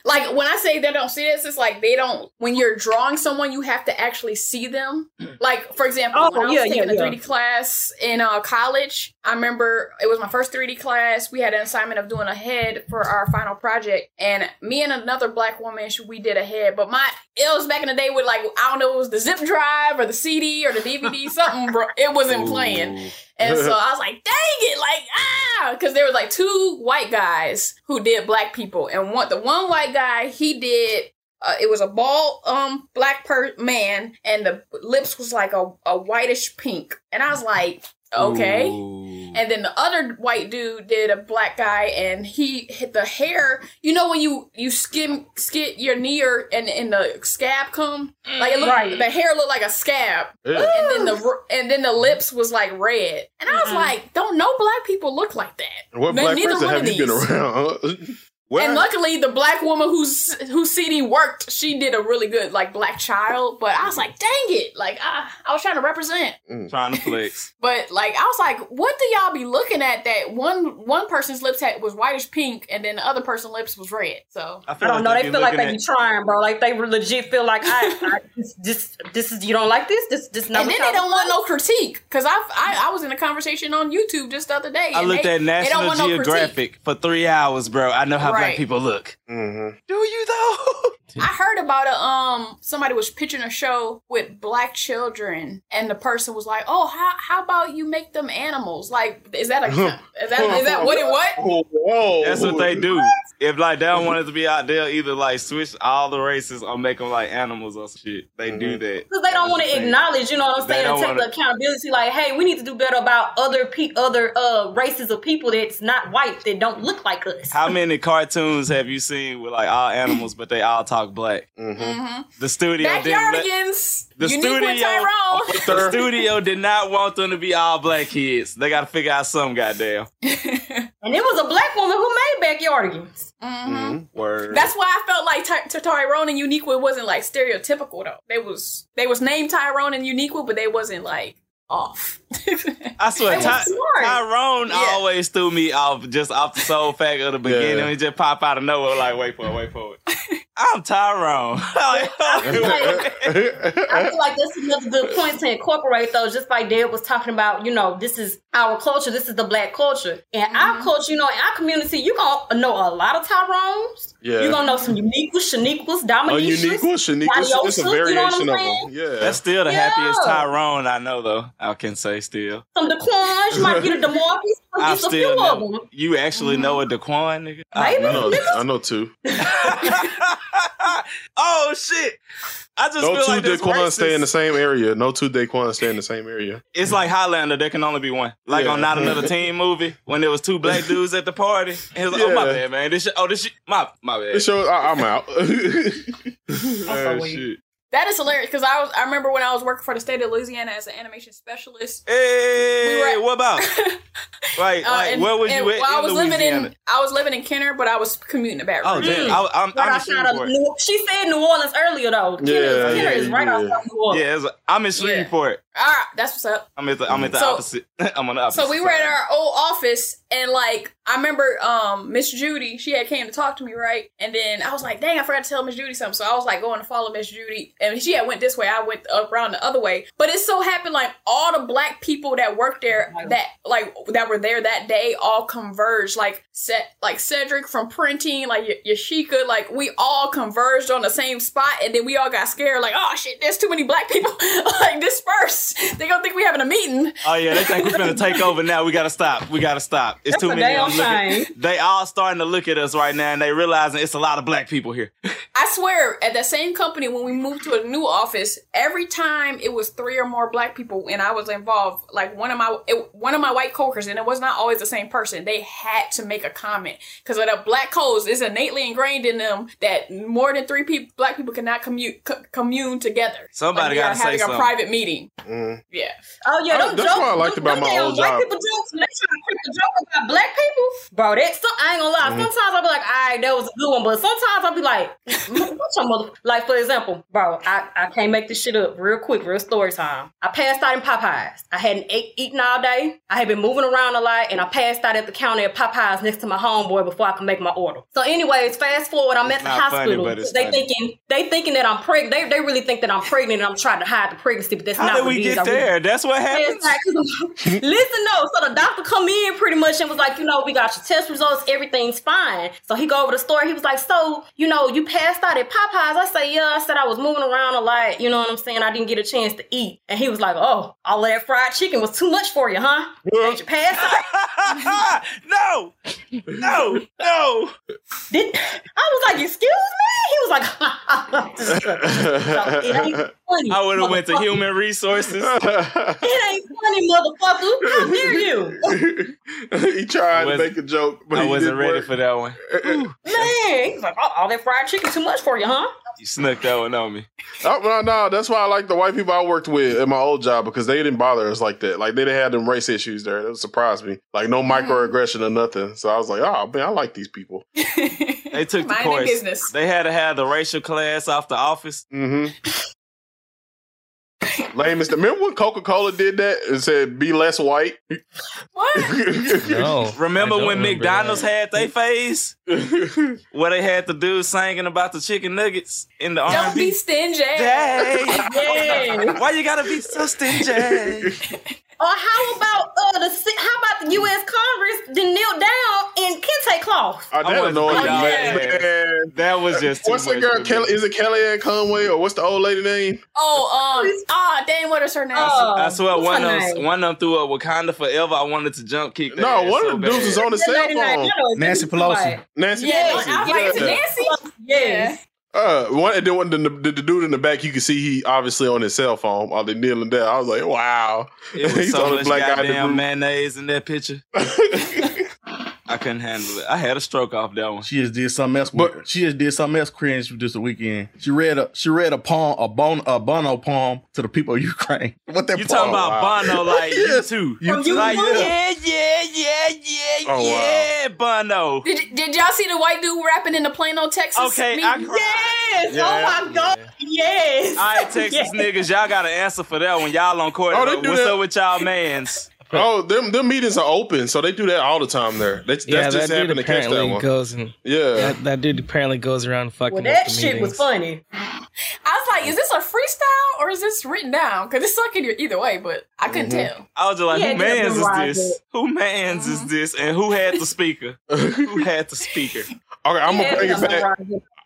Like when I say they don't see this, it's like they don't. When you're drawing someone, you have to actually see them. Like for example, Oh, when I was yeah, taking yeah, a 3D class in uh, college, I remember it was my first 3D class. We had an assignment of doing a head for our final project, and me and another black woman, she- we did a head. But my it was back in the day with like I don't know, it was the zip drive or the CD or the DVD, something. Bro, it wasn't playing. And so I was like, dang it, like, ah, because there was like two white guys who did black people. And one, the one white guy, he did, uh, it was a bald, um, black per man, and the lips was like a, a whitish pink. And I was like, okay. And then the other white dude did a black guy, and he hit the hair. You know when you you skim skid your knee or and and the scab come like it looked, Right. the hair looked like a scab, Yeah. and then the and then the lips was like red. And I was like, don't no black people look like that. What Ne- black neither person one have of you been around? huh? And luckily, the black woman whose whose CD worked, she did a really good like black child. But I was like, dang it, like I, I was trying to represent. Mm. Trying to flex. But like I was like, what do y'all be looking at? That one one person's lips had was whitish pink, and then the other person's lips was red. So I, I don't know. They feel like they be trying, bro. Like they legit feel like I, I this, this, this is you don't like this. This, this. Not and then they don't want no critique because I, I I was in a conversation on YouTube just the other day. I and looked they, at they don't National want no. Geographic for three hours, bro. I know how Right. black people look. Mm-hmm. Do you though? I heard about a um somebody was pitching a show with black children, and the person was like, "Oh, how how about you make them animals? Like, is that a is that is that what it what?" Whoa, That's what they do. If like they don't want it to be out there, either like switch all the races or make them like animals or shit. They do that because they don't want to acknowledge, you know what I'm saying, and don't take the wanna- accountability. Like, hey, we need to do better about other pe- other uh races of people that's not white that don't look like us. How many cartoons have you seen with like all animals, but they all talk black? Mm-hmm. The studio didn't let, Backyardigans, the unique studio, the studio did not want them to be all black kids. They got to figure out some goddamn And it was a black woman who made backyardigans. Mm-hmm. word. That's why I felt like Ty- Ty- Tyrone and Uniqua wasn't like stereotypical though. They was they was named Tyrone and Uniqua, but they wasn't like off. I swear, Ty- Tyrone Yeah. always threw me off just off the sole fact of the beginning. Yeah. He just pop out of nowhere, like, wait for it, wait for it. I'm Tyrone. Like, I feel like that's another good point to incorporate though, just like Dad was talking about, you know, this is our culture, this is the black culture. And our mm-hmm. culture, you know, in our community, you gonna know a lot of Tyrones. Yeah. You're gonna know some uniquas, Shaniquas, oh, A Dominicias. unique one, Shanique. It's, it's a Adiosas, you know variation of them. Yeah. That's still the Yeah. happiest Tyrone I know, though. I can say still. Some Daquans, you might get a DeMarcus, I've few still of never, them. you actually mm-hmm. know a Daquan, nigga? I Maybe. I know. know, I know two. oh shit! I just no feel two like Daquan stay in the same area. No two Daquan stay in the same area. It's like Highlander. There can only be one. Like Yeah. on Not Another Teen movie when there was two black dudes at the party. And he was like, "Oh my bad, man. This shit. Oh, this shit. My my bad." This shows I, I'm out. Oh, shit. That is hilarious because I was I remember when I was working for the state of Louisiana as an animation specialist. Hey, We were what about? Like, Uh, like and- where was you at? while I in was living in I was living in Kenner, but I was commuting to Baton Oh Rouge. damn! I, I'm, Right I'm in outside of Shreveport. New, she said New Orleans earlier though. Kenner, Yeah, Kenner yeah, is right yeah. outside New Orleans. Yeah, it's, I'm in Shreveport. All right, that's what's up. I'm at the I'm at the So- opposite. I'm on the opposite. So we were side. at our old office, and like I remember, um, Miss Judy, she had came to talk to me, right? And then I was like, "Dang, I forgot to tell Miss Judy something." So I was like going to follow Miss Judy, and she had went this way. I went up around the other way. But it so happened like all the black people that worked there, that like that were there that day, all converged. Like set, like Cedric from printing, like Y- Yashika, like we all converged on the same spot, and then we all got scared, like, "Oh shit, there's too many black people." like disperse. They gonna think we having a meeting. Oh yeah, they think we're gonna take over now. We gotta stop. We gotta stop. It's That's too many. damn of them. They all starting to look at us right now, and they realizing it's a lot of black people here. I swear, at that same company, when we moved to a new office, every time it was three or more black people, and I was involved. Like one of my it, one of my white coworkers, and it was not always the same person. They had to make a comment because of the black codes. It's innately ingrained in them that more than three people, black people, cannot commute co- commune together. Somebody like gotta are say having something. a private meeting. Yeah. Oh yeah, don't that's joke. what I liked them- about them my damn old white job. people jokes. When they try to creep the joke about black people, bro. That so, I ain't gonna lie. Mhm. Sometimes I'll be like, all right, that was a good one, but sometimes I'll be like, what's your mother? Like for example, bro, I, I can't make this shit up real quick, real story time. I passed out in Popeyes. I hadn't ate, eaten all day. I had been moving around a lot, and I passed out at the counter at Popeyes next to my homeboy before I could make my order. So, anyways, fast forward, I'm at the not funny, hospital. but it's they funny. thinking they thinking that I'm pregnant. They, they really think that I'm pregnant, and I'm trying to hide the pregnancy, but that's How not did what we it is. Get there? That's what Yeah, happened. like- Listen, no. So the doctor come in pretty much and was like, you know, we got your test results, everything's fine. So he go over the store. He was like, so you know, you passed out at Popeyes. I say, yeah. I said I was moving around a lot. You know what I'm saying? I didn't get a chance to eat. And he was like, oh, all that fried chicken was too much for you, huh? Did you pass no, no, no. Did I was like, excuse me? He was like, funny. I would have went to human resources. It ain't funny, motherfucker. How dare you? he tried to make a joke, but I he wasn't didn't ready work. for that one. Man, he's like, oh, all that fried chicken too much for you, huh? You snuck that one on me. Oh, no, no, that's why I like the white people I worked with at my old job because they didn't bother us like that. Like they didn't have them race issues there. That surprised me. Like no microaggression or nothing. So I was like, oh man, I like these people. They took the Mind their course. business. They had to have the racial class off the office. Mm-hmm. Lame as the remember when Coca Cola did that and said be less white? No. Remember when remember McDonald's that. had their phase? Where they had the dude singing about the chicken nuggets in the Don't R&B? be stingy. Yeah. Why you gotta be so stingy? Or how about uh the how about the U.S. Congress then kneel down in kente cloth? I I that wasn't annoyed putting y'all man. in there. man. That was just too What's the girl? Kelly, is it Kellyanne Conway or what's the old lady name? Oh, um, ah, dang, what is her name? Oh. I swear one of them, one of them threw a Wakanda forever. I wanted to jump kick. No, ass one so of the dudes bad. was on the cell phone. you know, Nancy Pelosi. Nancy yeah, Pelosi. I was like, is it Yeah. Nancy? Yeah. Uh, one and then one, the, the, the dude in the back, you can see he obviously on his cell phone while they kneeling down. I was like, wow. It was He's so on the much black guy in the goddamn mayonnaise in that picture. I couldn't handle it. I had a stroke off that one. She just did something else. But she just did something else cringe this weekend. She read a she read a poem, a bon a Bono poem to the people of Ukraine. What that You talking about wow. Bono like you Yes. too? You too. like Yeah. yeah, yeah, yeah, yeah, Oh, wow. Bono. Did, did y'all see the white dude rapping in the Plano, Texas? Okay, meeting? I. Yes. Oh, yeah. Oh my God. Yes. All right, Texas Yes. niggas, y'all got to answer for that when y'all on court. Oh, they do What's that. up with y'all mans? Oh, them them meetings are open, so they do that all the time there. That's, Yeah, that's just that dude happened to catch that apparently one. goes and Yeah. that, that dude apparently goes around fucking Well, up that the shit was funny. I was like, is this a freestyle or is this written down? Because it's sucking you either way, but I couldn't Mm-hmm. tell. I was just like, Yeah, who mans is this? it. Who mans is this? And who had the speaker? who had the speaker? Okay, I'm Yeah, gonna bring it back.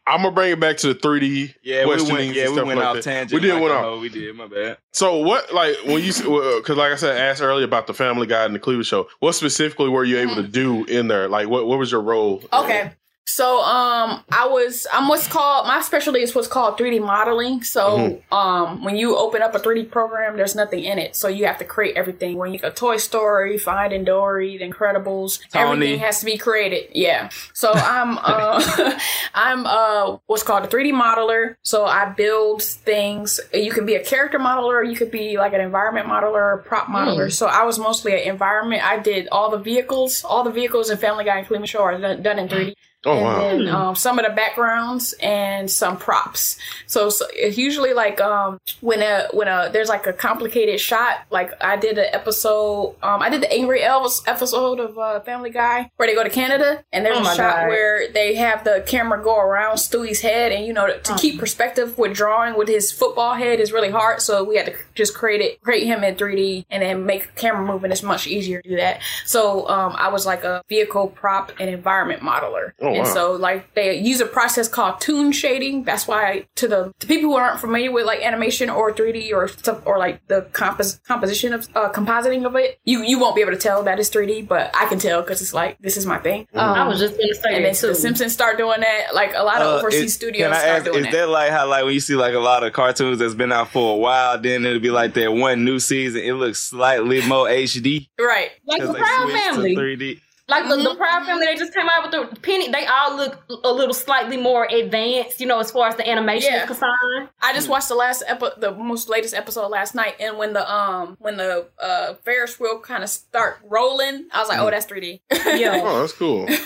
Right. I'm gonna bring it back to the 3D. Yeah, we questionings went. and Yeah, we went like off tangent. We did like went off. hoe. We did. My bad. So what, like, when you, because uh, like I said, I asked earlier about the Family Guy and the Cleveland Show. What specifically were you able to do in there? Like, what what was your role? Okay. So um I was I'm what's called my specialty is what's called 3D modeling. So Mhm. um when you open up a 3D program, there's nothing in it. So you have to create everything. When you go Toy Story, Finding Dory, The Incredibles, Tony. everything has to be created. Yeah. So I'm uh I'm uh what's called a 3D modeler. So I build things. You can be a character modeler, you could be like an environment modeler, a prop modeler. Mm. So I was mostly an environment. I did all the vehicles, all the vehicles in Family Guy and Cleveland Show are done, done in 3D. Oh, and wow. then um, some of the backgrounds and some props. So, so it's usually like um, when a when a there's like a complicated shot. Like I did an episode. Um, I did the Angry Elves episode of uh, Family Guy where they go to Canada and there's Oh a shot God. where they have the camera go around Stewie's head and you know to, to keep perspective with drawing with his football head is really hard. So we had to just create it, create him in 3D and then make camera movement. It's much easier to do that. So um, I was like a vehicle prop and environment modeler. Oh, and wow. so like they use a process called toon shading. That's why to the to people who aren't familiar with like animation or 3D or stuff or like the compos- composition of uh, compositing of it, you you won't be able to tell that it's 3D, but I can tell because it's like this is my thing. Um, I was just gonna say and that then too. the Simpsons start doing that. Like a lot of Uh, overseas is- studios Can I start ask, doing is that. that like how like when you see like a lot of cartoons that's been out for a while, then it'll be like that one new season, it looks slightly more HD. Right. Like the 'cause they Proud Family. 3D. Like the, Mm-hmm. the Proud Family, they just came out with the Penny. They all look a little slightly more advanced, you know, as far as the animation Yeah. is concerned. I just watched the last episode, the most latest episode last night, and when the um when the uh Ferris wheel kind of start rolling, I was like, oh, that's 3D. Yeah. Oh, that's cool.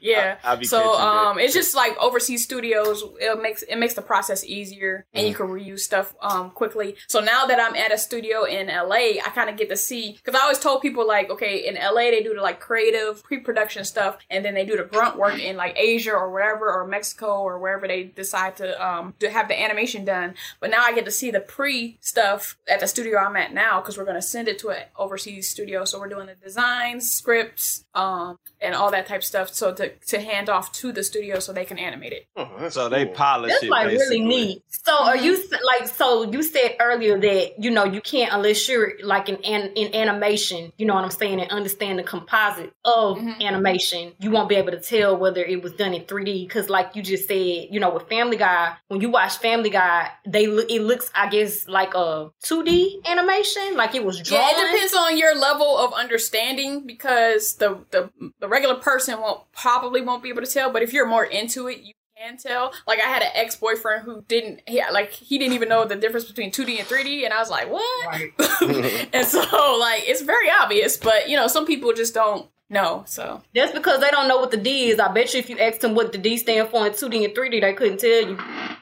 Yeah. I- I be so catching that. um, it's just like overseas studios. It makes it makes the process easier, and you Mm. can reuse stuff um quickly. So now that I'm at a studio in LA, I kind of get to see because I always told people like, okay, in LA they do the like creative pre-production stuff, and then they do the grunt work in like Asia or wherever or Mexico or wherever they decide to um to have the animation done. But now I get to see the pre stuff at the studio I'm at now because we're gonna send it to an overseas studio. So we're doing the designs, scripts, um, and all that type of stuff. So to to hand off to the studio so they can animate it. Oh, So they polish That's it. like really neat. So are you Mm-hmm. s- like so you said earlier that you know you can't unless you're like in an, in animation, you know what I'm saying, and understand the composite of Mm-hmm. animation, you won't be able to tell whether it was done in 3D because like you just said, you know, with Family Guy, when you watch Family Guy, they look it looks I guess like a 2D animation, like it was drawn. Yeah, it depends on your level of understanding because the the the regular person won't probably won't be able to tell. But if you're more into it, you can tell. Like I had an ex boyfriend who didn't he, like he didn't even know the difference between 2D and 3D, and I was like, what? Right. and so like it's very obvious, but you know some people just don't know. So That's because they don't know what the D is. I bet you if you asked them what the D stand for in 2D and 3D, they couldn't tell you.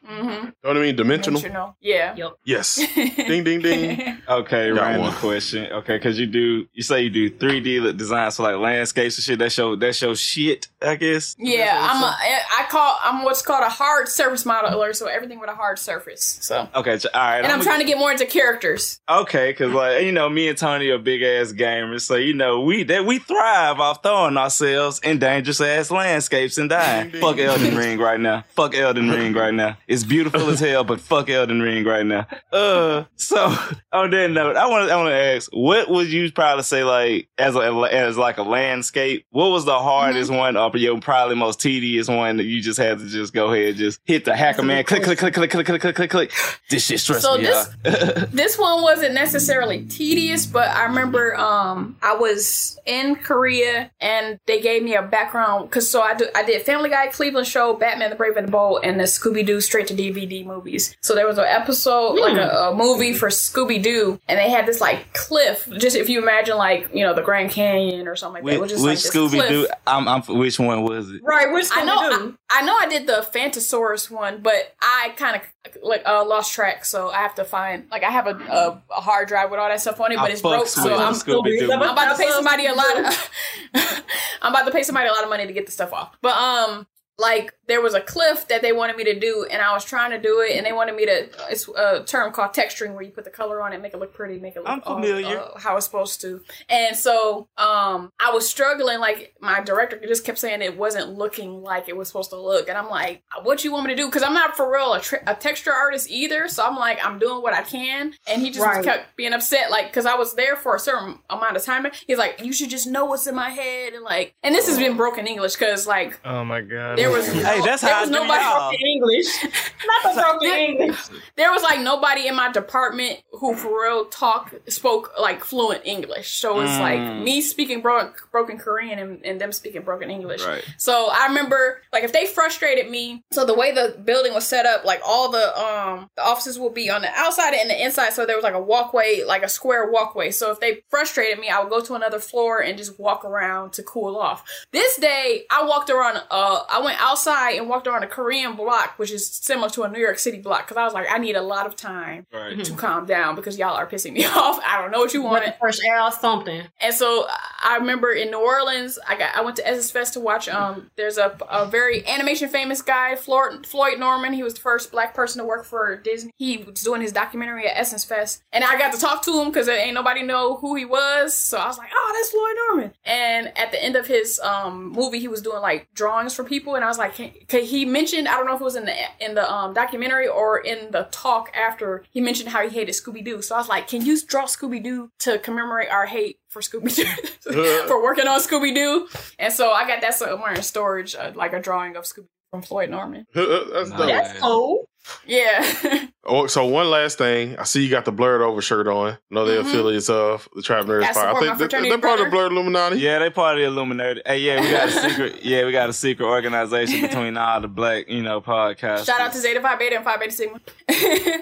Mm-hmm. You know what I mean? Dimensional. dimensional, yeah. Yep. Yes. ding, ding, ding. Okay, Got random one. question. Okay, because you do you say you do three D designs for like landscapes and shit. That show that show shit. I guess. Yeah, I'm a, I call I'm what's called a hard surface modeler, so everything with a hard surface. So Okay, so, all right. and I'm trying to get more into characters. Okay, because like you know, me and Tony are big ass gamers, so you know we that we thrive off throwing ourselves in dangerous ass landscapes and dying. fuck Elden Ring right now. Fuck Elden Ring right now. It's beautiful as hell, but fuck Elden Ring right now. Uh, so on that note, I want to I want to ask, what would you probably say like as a as like a landscape? What was the hardest one, or your probably most tedious one that you just had to just go ahead and just hit the hacker man, click click click click click click click click click. This shit stressed So me this- out. this one wasn't necessarily tedious, but I remember um I was in Korea and they gave me a background because so I do I did Family Guy, Cleveland Show, Batman the Brave and the Bold, and the Scooby Doo straight to DVD movies. So there was an episode like a, a movie for Scooby Doo, and they had this like cliff. Just if you imagine like you know the Grand Canyon or something like that. It Which, just like which this Scooby Doo? I'm, I'm. Which one was it? Right, which I know, I, I know, I did the Phantosaurus one, but I kind of like uh, lost track, so I have to find like I have a, a, a hard drive with all that stuff on it, but I it's broke, so I'm, Scooby-Doo. I'm about to pay somebody a lot of I'm about to pay somebody a lot of money to get the stuff off. But um like there was a cliff that they wanted me to do and I was trying to do it and they wanted me to it's a term called texturing where you put the color on it, make it look pretty, make it look I'm all, familiar. uh, how it's supposed to. And so um I was struggling like my director just kept saying it wasn't looking like it was supposed to look and I'm like what you want me to do cuz I'm not for real a, tr- a texture artist either so I'm like I'm doing what I can and he just Right. kept being upset like cuz I was there for a certain amount of time he's like you should just know what's in my head and like and this has been broken English cuz like Oh my god. There was Hey, that's there how was nobody y'all. English. Not the broken English. there was like nobody in my department who for real talk spoke like fluent English. So it's like Mm. me speaking bro- broken Korean and, and them speaking broken English. Right. So I remember like if they frustrated me, so the way the building was set up, like all the um the offices would be on the outside and the inside. So there was like a walkway, like a square walkway. So if they frustrated me, I would go to another floor and just walk around to cool off. This day I walked around uh I went outside and walked around a Korean block, which is similar to a New York City block, because I was like, I need a lot of time Right. to calm down because y'all are pissing me off. I don't know what you wanted. Fresh air or something. And so I remember in New Orleans, I got I went to Essence Fest to watch. Um, there's a a very animation famous guy, Floyd, Floyd Norman. He was the first black person to work for Disney. He was doing his documentary at Essence Fest, and I got to talk to him because ain't nobody know who he was. So I was like, oh, that's Floyd Norman. And at the end of his um movie, he was doing like drawings for people, and I was like, can, can he mentioned I don't know if it was in the in the um documentary or in the talk after he mentioned how he hated Scooby Doo. So I was like, can you draw Scooby Doo to commemorate our hate for Scooby Doo for working on Scooby Doo? And so I got that somewhere in storage, uh, like a drawing of Scooby from Floyd Norman. That's dope. That's cool. Yeah. Oh, so one last thing, I see you got the blurred over shirt on. I know they're Mhm. affiliates of the Trap Nerds Gotta I think they, they're part of the. Blurred Illuminati. Yeah, they part of the Illuminati. Hey, yeah, we got a secret. Yeah, we got a secret organization between all the black, you know, podcasts. Shout out to Zeta Phi Beta and Phi Beta Sigma. Hey,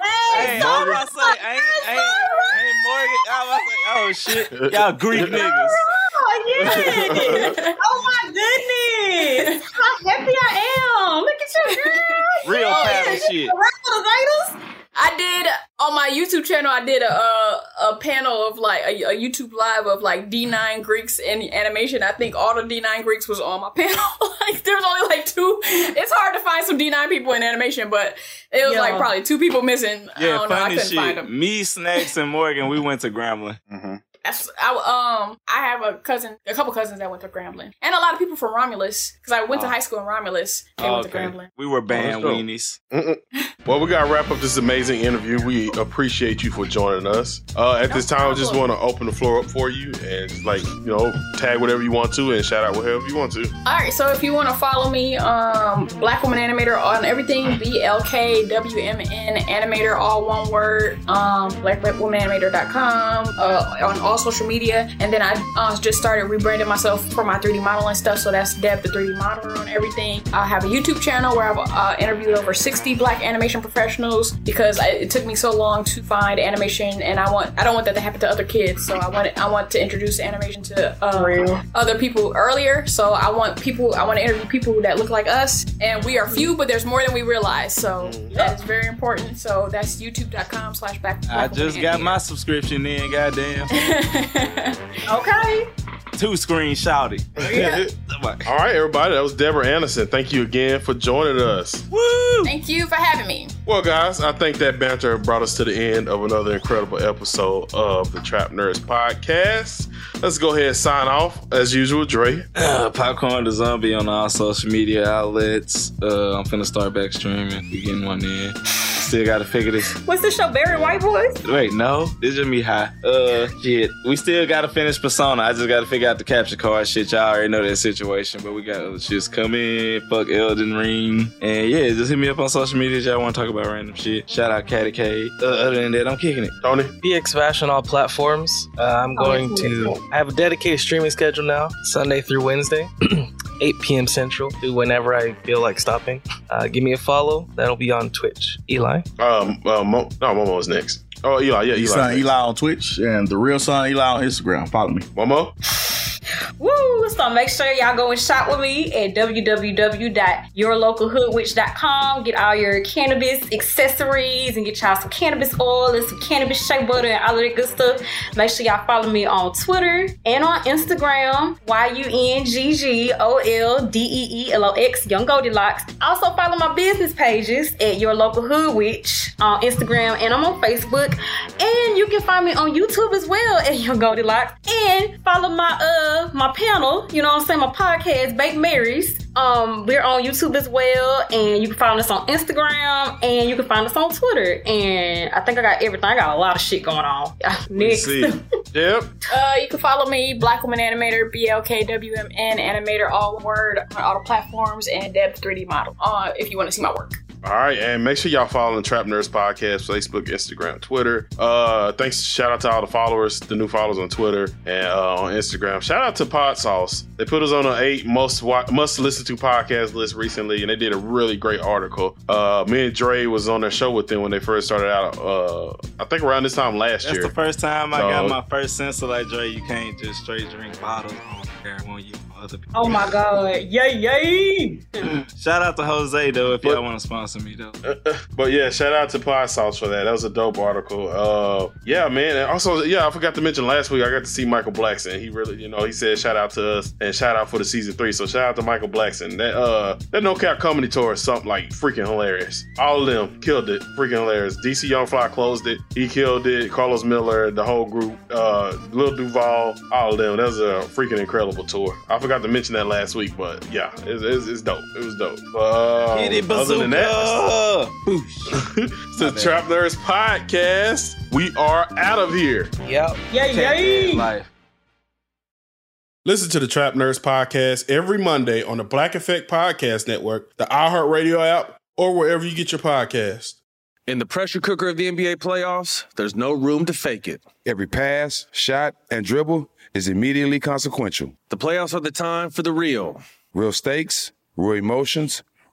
I was about to say, ain't, ain't, ain't Morgan. I was about say, oh shit, y'all Greek niggas. Oh, yeah. oh, my goodness. How happy I am. Look at you, girl. Real Oh, paddle yeah. shit. Regular Gators? I did on my YouTube channel. I did a a, a panel of like a, a YouTube live of like D9 Greeks in animation. I think all the D9 Greeks was on my panel. like there's only like two. It's hard to find some D9 people in animation, but it was Yeah. like probably two people missing. I Yeah, don't know. I funny couldn't find shit. them. Me, Snacks, and Morgan, we went to Grambling. That's, I, um, I have a cousin, a couple cousins that went to Grambling, and a lot of people from Romulus because I went to Oh. high school in Romulus. They Oh, went to okay. Grambling. We were band dope. weenies. Mm-mm. Well, we got to wrap up this amazing interview. We appreciate you for joining us. Uh, at this time, I just want to open the floor up for you and just like, you know, tag whatever you want to and shout out whatever you want to. All right, so if you want to follow me, um, Black Woman Animator on everything, B L K W M N Animator, all one word. Um, BlackWomanAnimator.com uh, on all social media, and then I uh, just started rebranding myself for my 3D modeling stuff. So that's Deb the 3D modeler on everything. I have a YouTube channel where I've uh, interviewed over 60 Black animation professionals because I, it took me so long to find animation, and I want I don't want that to happen to other kids. So I want, I want to introduce animation to uh, other people earlier. So I want people I want to interview people that look like us, and we are few, but there's more than we realize. So that is very important. So that's YouTube.com/slash Black. I just got my subscription in, goddamn. Okay. Two screen shouty. All right, everybody. That was Deborah Anderson. Thank you again for joining us. Woo! Thank you for having me. Well, guys, I think that banter brought us to the end of another incredible episode of the Trap Nerds podcast. Let's go ahead and sign off. As usual, Dre. Uh, Popcorn the Zombie on all social media outlets. Uh, I'm finna start back streaming. We getting one in. Still gotta figure this. What's this show, Barry White Boys? Wait, no, this just me high. Uh, shit. We still gotta finish Persona. I just gotta figure out the capture card shit. Y'all already know that situation, but we got other shits coming. Fuck Elden Ring. And yeah, just hit me up on social media if y'all wanna talk about random shit. Shout out Catty K. Uh, other than that, I'm kicking it. Tony. BX Bash on all platforms. Uh, I'm going to. I have a dedicated streaming schedule now, Sunday through Wednesday, 8 p.m. Central, do whenever I feel like stopping. Uh, give me a follow. That'll be on Twitch. Eli. Um, uh, Mo, no, Momo's next. Oh, Eli, yeah, Eli. Son Eli on Twitch and the real son Eli on Instagram. Follow me. Momo. Woo! So make sure y'all go and shop with me at www.yourlocalhoodwitch.com. Get all your cannabis accessories and get y'all some cannabis oil and some cannabis shea butter and all of that good stuff. Make sure y'all follow me on Twitter and on Instagram, Y-U-N-G-G-O-L-D-E-E-L-O-X, Yung Goldeelox. Also follow my business pages at Your Local Hood Witch on Instagram and I'm on Facebook. And you can find me on YouTube as well at Yung Goldeelox. and follow my uh my panel. You know what I'm saying? My podcast, Bake Marys. Um, we're on YouTube as well, and you can find us on Instagram, and you can find us on Twitter. And I think I got everything. I got a lot of shit going on. Next. Yep. Uh, you can follow me, Black Woman Animator, BLKWMN Animator, all one word, on all the platforms, and Deb 3D Model. Uh, if you want to see my work. All right, and make sure y'all follow the Trap Nerds Podcast, Facebook, Instagram, Twitter. Uh, thanks, shout out to all the followers, the new followers on Twitter and uh, on Instagram. Shout out to Pod Sauce. They put us on an eight most wa- must listen to podcast list recently, and they did a really great article. Uh, me and Dre was on their show with them when they first started out. Uh, I think around this time last That's year. That's the first time I got my first sense of like Dre. You can't just straight drink bottles on air when you other people. Oh my god. Yay, yay. Shout out to Jose though if y'all want to sponsor me though. But yeah, shout out to Pod Sauce for that. That was a dope article. Uh, yeah, man. And also, yeah, I forgot to mention last week I got to see Michael Blackson. He really, you know, he said shout out to us and shout out for the season three. So shout out to Michael Blackson. That uh, that No Cap Comedy Tour is something like freaking hilarious. All of them killed it. Freaking hilarious. DC Young Fly closed it. He killed it. Carlos Miller, the whole group, uh, Lil Duval, all of them. That was a freaking incredible tour. I forgot to mention that last week, but yeah, it's, it's, it's dope. It was dope. But, uh, Get it, other than that, bazooka! it's the Trap Nerds Podcast. We are out of here. Yep. Yay, yay. Life. Listen to the Trap Nerds Podcast every Monday on the Black Effect Podcast Network, the iHeartRadio app, or wherever you get your podcast. In the pressure cooker of the NBA playoffs, there's no room to fake it. Every pass, shot, and dribble is immediately consequential. The playoffs are the time for the real. Real stakes, real emotions,